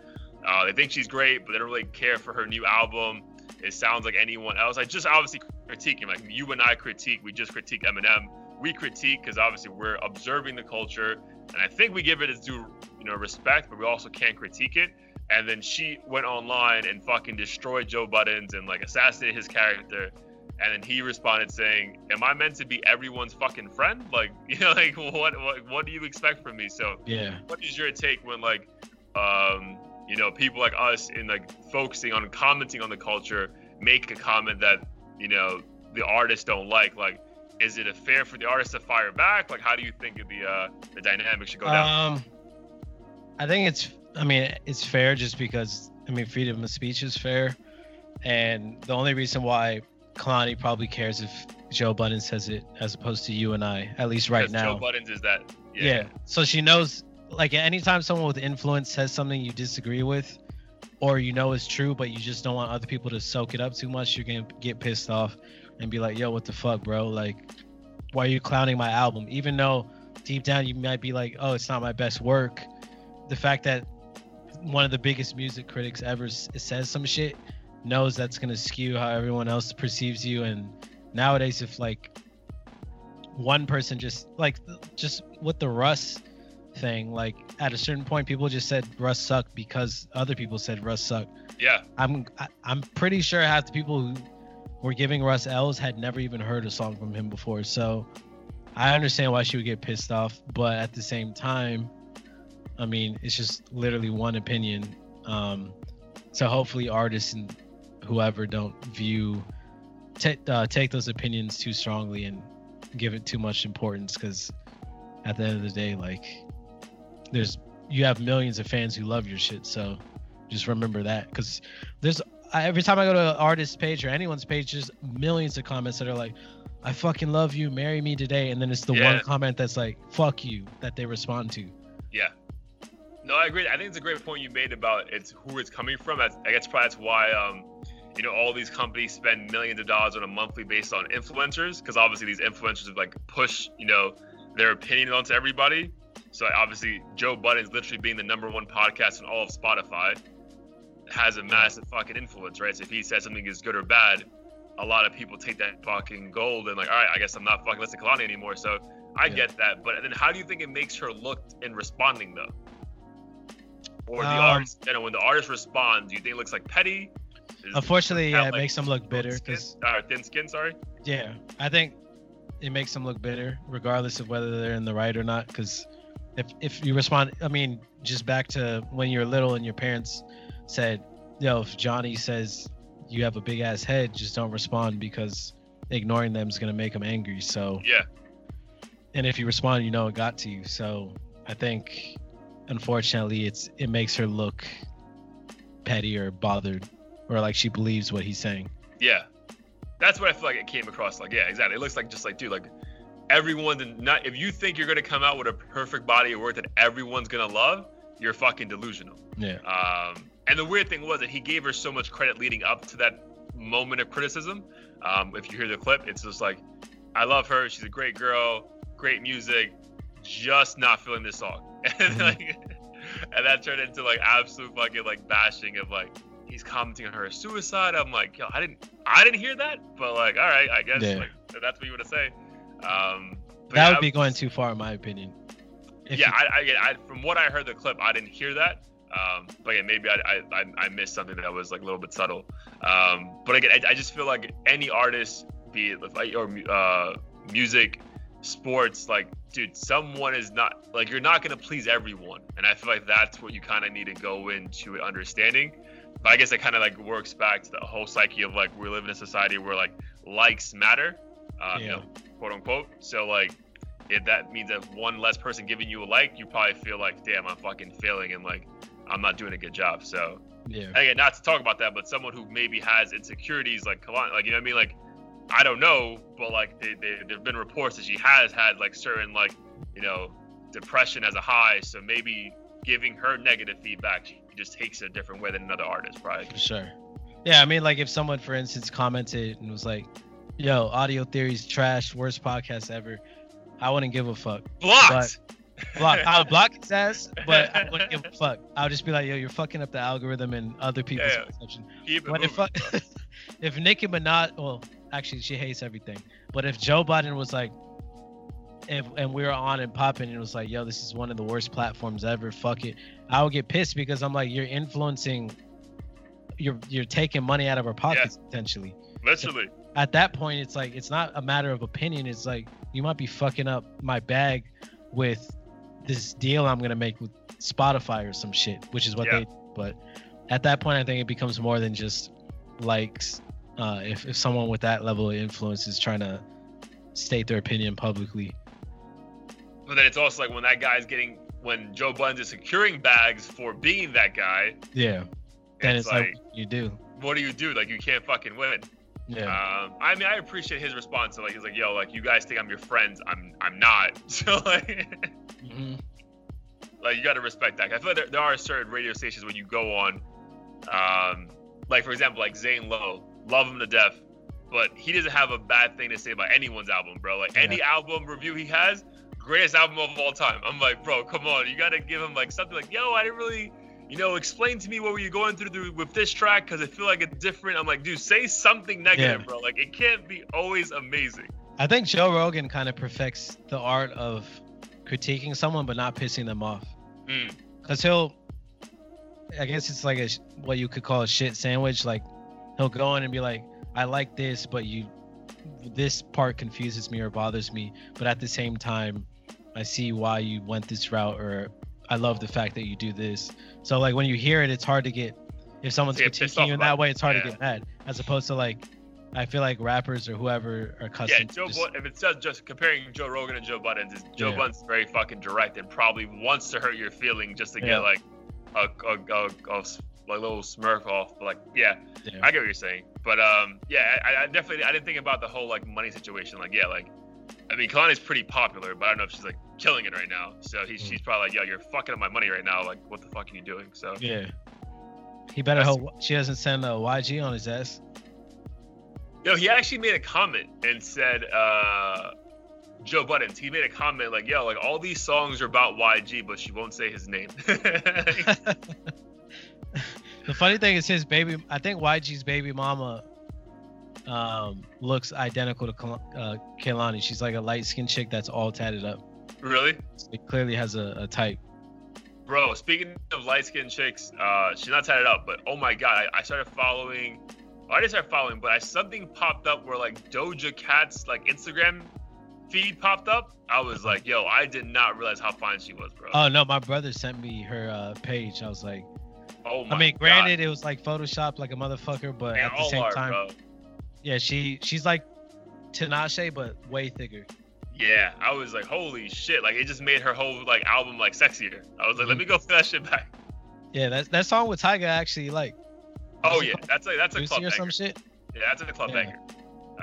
uh, they think she's great, but they don't really care for her new album. It sounds like anyone else. I just obviously critiquing like you and I critique. We just critique Eminem. We critique because obviously we're observing the culture, and I think we give it its due, you know, respect, but we also can't critique it. And then she went online and fucking destroyed Joe Budden's and like assassinated his character. And then he responded saying, "Am I meant to be everyone's fucking friend? Like, you know, like what what what do you expect from me?" So yeah, what is your take when like, um, you know, people like us in like focusing on commenting on the culture make a comment that you know the artists don't like? Like, is it a fair for the artist to fire back? Like, how do you think the uh, the dynamic should go down? Um, I think it's. I mean, it's fair just because I mean, freedom of speech is fair, and the only reason why Kehlani probably cares if Joe Budden says it as opposed to you and I, at least right now. Joe Budden is that. Yeah. yeah. So she knows, like, anytime someone with influence says something you disagree with, or you know is true, but you just don't want other people to soak it up too much, you're gonna get pissed off and be like, "Yo, what the fuck, bro? Like, why are you clowning my album?" Even though deep down you might be like, "Oh, it's not my best work." The fact that one of the biggest music critics ever says some shit knows that's gonna skew how everyone else perceives you and nowadays if like one person just like just with the russ thing like at a certain point people just said russ sucked because other people said russ sucked. Yeah. I'm I, am i am pretty sure half the people who were giving russ l's had never even heard a song from him before so i understand why she would get pissed off but at the same time i mean it's just literally one opinion. Um so hopefully artists and whoever don't view t- uh, take those opinions too strongly and give it too much importance because at the end of the day like there's you have millions of fans who love your shit so just remember that. Because there's every time i go to an artist's page or anyone's page there's millions of comments that are like i fucking love you marry me today and then it's the yeah. one comment that's like fuck you that they respond to. Yeah. No i agree. I think it's a great point you made about it's who it's coming from. I guess probably that's why um you know all these companies spend millions of dollars on a monthly based on influencers because obviously these influencers like push you know their opinion onto everybody. So obviously joe budden's literally being the number one podcast on all of spotify. Has a massive fucking influence right? So if he says something is good or bad a lot of people take that fucking gold and like all right i guess i'm not fucking listening to Kehlani anymore. So i yeah. get that. But then how do you think it makes her look in responding though? Or the um, artist you know when the artist responds do you think it looks like petty Unfortunately, yeah, it makes them look bitter because uh, thin skin. Sorry. Yeah, I think it makes them look bitter, regardless of whether they're in the right or not. Because if if you respond, I mean, just back to when you were little and your parents said, "Yo, if Johnny says you have a big ass head, just don't respond because ignoring them is gonna make them angry." So yeah. And if you respond, you know it got to you. So I think, unfortunately, it's it makes her look petty or bothered or like she believes what he's saying. Yeah, that's what I feel like it came across. Like, yeah, exactly. It looks like just like, dude, like everyone. Not if you think you're gonna come out with a perfect body of work that everyone's gonna love, you're fucking delusional. Yeah. Um, and the weird thing was that he gave her so much credit leading up to that moment of criticism. Um, if you hear the clip, it's just like, I love her. She's a great girl, great music. Just not feeling this song, and mm-hmm. like, and that turned into like absolute fucking like bashing of like he's commenting on her suicide. I'm like, yo, I didn't, I didn't hear that, but like, all right, I guess yeah. like, that's what you want to say. Um, that yeah, would be going too far, in my opinion. Yeah, you... I, I, I, from what I heard the clip, I didn't hear that. Um, but yeah, maybe I, I, I missed something that was like a little bit subtle. Um, but again, I, I just feel like any artist, be it or uh, music, sports, like, dude, someone is not like you're not gonna please everyone, and I feel like that's what you kind of need to go into understanding. But I guess it kind of like works back to the whole psyche of like we live in a society where like likes matter, uh, yeah. you know, quote unquote. So like, if that means that one less person giving you a like, you probably feel like, damn, I'm fucking failing and like I'm not doing a good job. So yeah, again, not to talk about that, but someone who maybe has insecurities, like come on, like you know what I mean, like I don't know, but like they, they, there've been reports that she has had like certain like you know depression as a high, so maybe giving her negative feedback just takes it a different way than another artist, probably. For sure. Yeah, I mean, like if someone, for instance, commented and was like, Yo, Audio Theory's trash, worst podcast ever. I wouldn't give a fuck. Blocked. Block. I would block his ass, but I wouldn't give a fuck. I would just be like, yo, you're fucking up the algorithm and other people's Yeah, perception. Keep But if. I, if Nicki Minaj, well, actually she hates everything. But if Joe Budden was like, if and we were on and popping, and it was like, yo, this is one of the worst platforms ever. Fuck it. I would get pissed because I'm like, you're influencing. You're you're taking money out of our pockets potentially. Literally. At that point, it's like it's not a matter of opinion. It's like you might be fucking up my bag with this deal I'm gonna make with Spotify or some shit, which is what Yeah. they. But at that point, I think it becomes more than just likes. Uh, if if someone with that level of influence is trying to state their opinion publicly, But then it's also like when that guy's getting when Joe Budden is securing bags for being that guy, yeah, then it's, it's, like, like, you do. what do you do? Like you can't fucking win. Yeah, Um, I mean, I appreciate his response. So like he's like, yo, like you guys think I'm your friends. I'm I'm not. So like. hmm like you got to respect that. I feel like there, there are certain radio stations when you go on, um, like for example, like Zane Lowe, love him to death, but he doesn't have a bad thing to say about anyone's album, bro. Like any album review he has, greatest album of all time. I'm like, bro, come on, you got to give him like something like, yo, I didn't really. You know, explain to me what were you going through th- with this track because I feel like it's different. I'm like, dude, say something negative, Yeah. bro. Like, it can't be always amazing. I think Joe Rogan kind of perfects the art of critiquing someone but not pissing them off. Mm. Cause he'll, I guess it's like a what you could call a shit sandwich. Like he'll go in and be like, "I like this, but you, this part confuses me or bothers me." But at the same time, I see why you went this route, or I love the fact that you do this. So like when you hear it, it's hard to get. If someone's get critiquing you in about that way, it's hard Yeah. to get mad. As opposed to like, I feel like rappers or whoever are Yeah, accustomed. Joe. to just, if it's just, just comparing Joe Rogan and Joe Budden, Joe Yeah. Budden's very fucking direct and probably wants to hurt your feeling just to Yeah. get like a like little smirk off. Like, yeah, yeah. I get what you're saying. But um, yeah, I, I definitely I didn't think about the whole like money situation. Like, yeah, like I mean, Kehlani's pretty popular, but I don't know if she's like killing it right now. So he's, Mm. she's probably like, yo, you're fucking up my money right now. Like, what the fuck are you doing? So Yeah. He better That's- hope she doesn't send a YG on his ass. Yo, he actually made a comment and said, uh, Joe Budden's, he made a comment like, yo, like all these songs are about YG, but she won't say his name. the funny thing is his baby I think YG's baby mama um looks identical to Kal- uh Kehlani. She's like a light skinned chick that's all tatted up. really? It clearly has a, a type. Bro, speaking of light skinned chicks, uh, she's not tatted up, but oh my god, I, I started following. I didn't start following, but I something popped up where like Doja Cat's like Instagram feed popped up. I was like, yo, I did not realize how fine she was, bro. Oh no, my brother sent me her uh page. I was like oh my I mean God. granted it was like photoshopped like a motherfucker, but They at the same are, time bro. Yeah, she she's like Tinashe but way thicker. Yeah, I was like, holy shit! Like it just made her whole like album like sexier. I was like, let me go for that shit back. Yeah, that that song with Tyga actually like. Oh yeah, that's a that's a club or some shit. Yeah, that's a club Yeah. banger.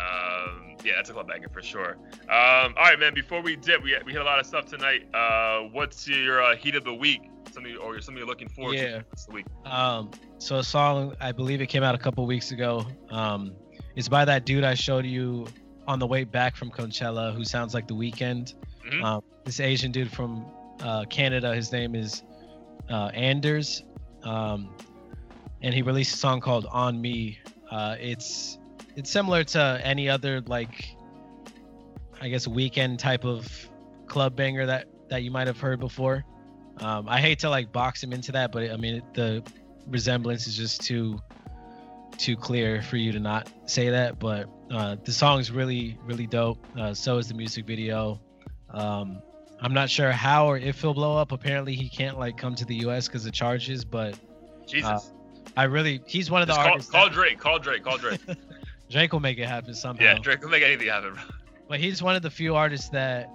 Um, yeah, that's a club banger for sure. Um, all right, man. Before we dip, we we hit a lot of stuff tonight. Uh, what's your uh, heat of the week? Something or something you're looking forward Yeah. to this week? Um, so a song I believe it came out a couple weeks ago. Um, it's by that dude I showed you on the way back from Coachella, who sounds like The Weeknd. Mhm. Um, this Asian dude from uh, Canada. His name is uh, Anders, um, and he released a song called "On Me." Uh, it's it's similar to any other like, I guess, Weeknd type of club banger that that you might have heard before. Um, I hate to like box him into that, but I mean the resemblance is just too too clear for you to not say that. But uh, the song's really really dope. Uh, so is the music video. Um, I'm not sure how or if he'll blow up. Apparently he can't like come to the U.S. because of charges. But Jesus, Uh, I really he's one of the Just call, artists. call that- Drake. Call Drake. Call Drake. Drake will make it happen somehow. yeah, Drake will make anything happen. Bro. but he's one of the few artists that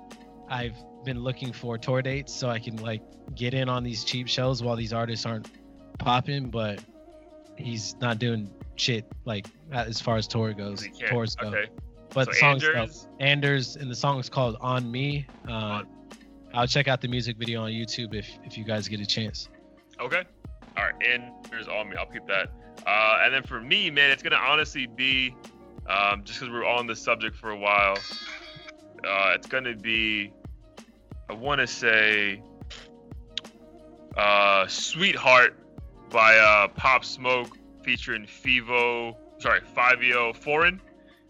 I've been looking for tour dates so I can like get in on these cheap shows while these artists aren't popping. But he's not doing shit like as far as tour goes. Tours go. Okay. But so the song's. Anders, Anders and the song is called "On Me." Uh, On- I'll check out the music video on YouTube if if you guys get a chance. Okay. All right. And there's on me. I'll keep that. Uh, and then for me, man, it's gonna honestly be um, just because we're on the subject for a while. Uh, it's gonna be, I want to say, uh, "Sweetheart" by uh, Pop Smoke featuring Fivo, sorry, Fivio Foreign.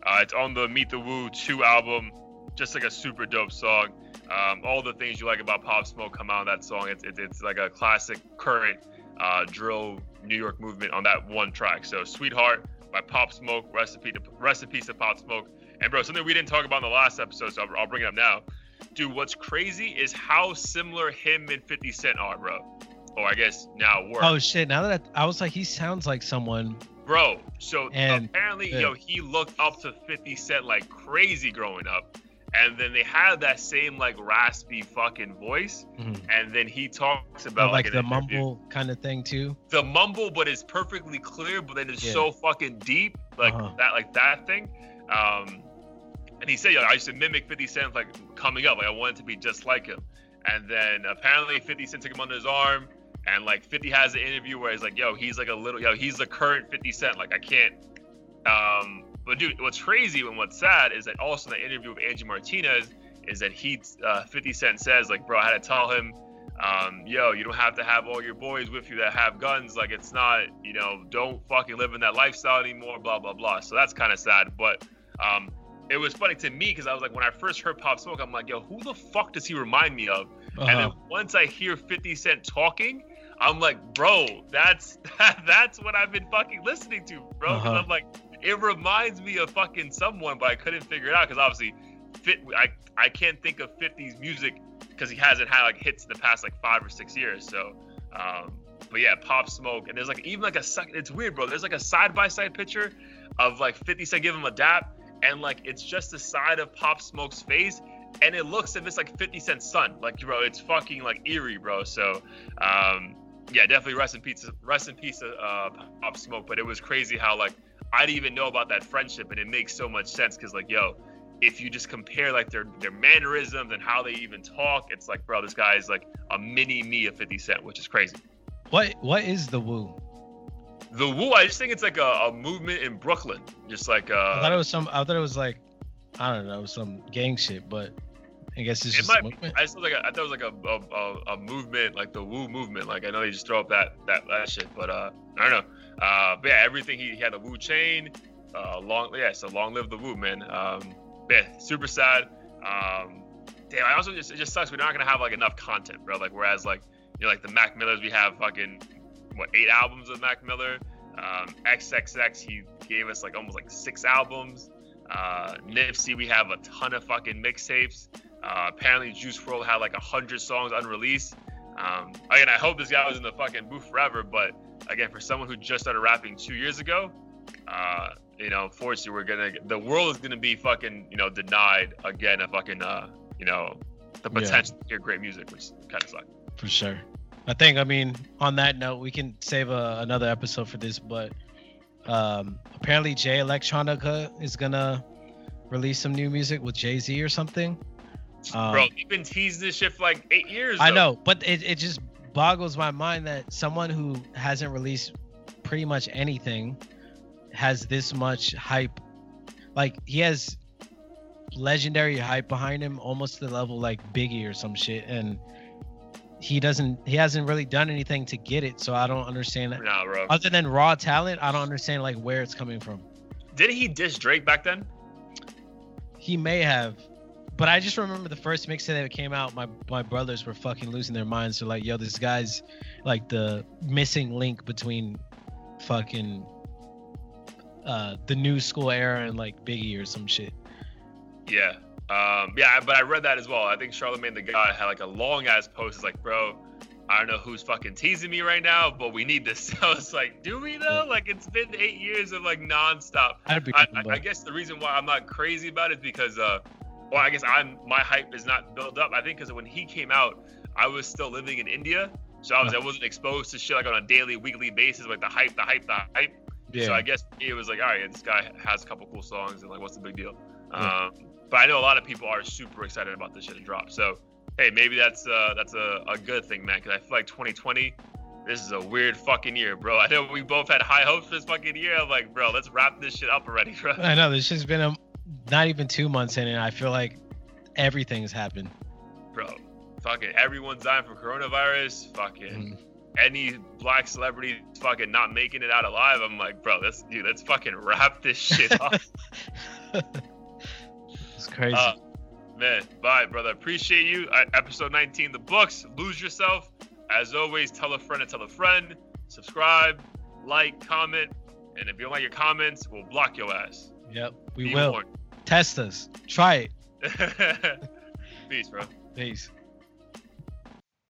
Uh, it's on the Meet the Woo 2 album. Just like a super dope song. Um, all the things you like about Pop Smoke come out on that song. It's, it's, it's like a classic current uh, drill New York movement on that one track. So Sweetheart by Pop Smoke, recipe to recipes to Pop Smoke. And bro, something we didn't talk about in the last episode, so I'll, I'll bring it up now. Dude, what's crazy is how similar him and 50 Cent are, bro. Or I guess now work. Oh shit! Now that I, I was like, he sounds like someone. Bro, so And- apparently, yeah. yo, he looked up to 50 Cent like crazy growing up. And then they had that same like raspy fucking voice. Mhm. And then he talks about like in the interview- mumble kind of thing too. the mumble, but it's perfectly clear, but then it's Yeah. so fucking deep, like Uh-huh. that, like that thing. Um, and he said, "Yo, I used to mimic 50 Cent like coming up, like I wanted to be just like him." And then apparently 50 Cent took him under his arm, and like 50 has an interview where he's like, "Yo, he's like a little, yo, he's the current 50 Cent. Like I can't." Um, but dude, what's crazy and what's sad is that also in the interview with Angie Martinez is that he, uh, 50 Cent says like, "Bro, I had to tell him." um, yo, you don't have to have all your boys with you that have guns. Like, it's not, you know, don't fucking live in that lifestyle anymore, blah, blah, blah. So that's kind of sad. But um, it was funny to me because I was like, when I first heard Pop Smoke, I'm like, yo, who the fuck does he remind me of? And then Uh-huh. once I hear 50 Cent talking, I'm like, bro, that's that's what I've been fucking listening to, bro. Because Uh-huh. I'm like, it reminds me of fucking someone, but I couldn't figure it out because obviously, fit. I I can't think of 50's music because he hasn't had like hits in the past like five or six years. So, um, but yeah, Pop Smoke, and there's like even like a it's weird, bro. There's like a side by side picture of like 50 Cent give him a dap, and like it's just the side of Pop Smoke's face, and it looks if it's like 50 Cent's son. Like, bro, it's fucking like eerie, bro. So, um, yeah, definitely rest in peace, rest in peace, uh, Pop Smoke. But it was crazy how like I didn't even know about that friendship, and it makes so much sense because like, yo, if you just compare like their their mannerisms and how they even talk, it's like, bro, this guy is like a mini me of 50 Cent, which is crazy. What what is the woo? The Woo, I just think it's like a, a movement in Brooklyn, just like uh, I thought it was some. I thought it was like, I don't know, some gang shit. But I guess it's It just might movement. I just thought like a, I thought it was like a, a, a, movement, like the Woo movement. Like I know they just throw up that that, that shit, but uh, I don't know. Uh, but yeah, everything he, he had a Woo chain. Uh, long yeah, so long live the Woo man. Um, yeah, super sad. Um, damn, I also just it just sucks. We're not gonna have like enough content, bro. Like whereas like you know like the Mac Millers, we have fucking what eight albums of Mac Miller. Um, XXX, he gave us like almost like six albums. Uh, Nipsey, we have a ton of fucking mixtapes. Uh, apparently, Juice WRLD had like a hundred songs unreleased. Um, again, I hope this guy was in the fucking booth forever. But again, for someone who just started rapping two years ago, uh, you know, unfortunately, we're gonna the world is gonna be fucking you know denied again a fucking uh, you know the Yeah. potential to hear great music, which kind of sucks. for sure. I think. I mean, on that note, we can save a, another episode for this. But um, apparently, Jay Electronica is gonna release some new music with Jay Z or something. Um, Bro, you've been teasing this shit for like eight years. I though. know, but it, it just boggles my mind that someone who hasn't released pretty much anything has this much hype. Like he has legendary hype behind him, almost to the level like Biggie or some shit, and he doesn't. He hasn't really done anything to get it, so I don't understand. That. Nah, bro. Other than raw talent, I don't understand like where it's coming from. Did he diss Drake back then? He may have, but I just remember the first mixtape that came out. My my brothers were fucking losing their minds. They're like, "Yo, this guy's like the missing link between fucking uh the new school era and like Biggie or some shit." Yeah. Um, yeah, but I read that as well. I think Charlamagne tha God had like a long ass post. It's like, bro, I don't know who's fucking teasing me right now, but we need this. I was like, do we though? Like it's been eight years of like nonstop. I'd be. I, I, I guess the reason why I'm not crazy about it is because, uh, well, I guess I'm my hype is not built up. I think because when he came out, I was still living in India, so I was I wasn't exposed to shit like on a daily, weekly basis, like the hype, the hype, the hype. yeah. So I guess it was like, all right, this guy has a couple cool songs, and like, what's the big deal? Yeah. Um, but I know a lot of people are super excited about this shit to drop. So hey, maybe that's uh, that's a, a good thing, man. Because I feel like 2020, this is a weird fucking year, bro. I know we both had high hopes for this fucking year. I'm like, bro, let's wrap this shit up already, bro. I know this has been a, not even two months in, and I feel like everything's happened. Bro, fucking everyone's dying from coronavirus. Fucking Mm. any black celebrity fucking not making it out alive. I'm like, bro, let's dude, let's fucking wrap this shit up. it's crazy. Uh, man, bye, brother. Appreciate you. Uh, episode 19, the books. Lose yourself. As always, tell a friend to tell a friend. Subscribe, like, comment, and if you don't like your comments, we'll block your ass. yep, we Be will warned. Test us. Try it. Peace, bro. Peace.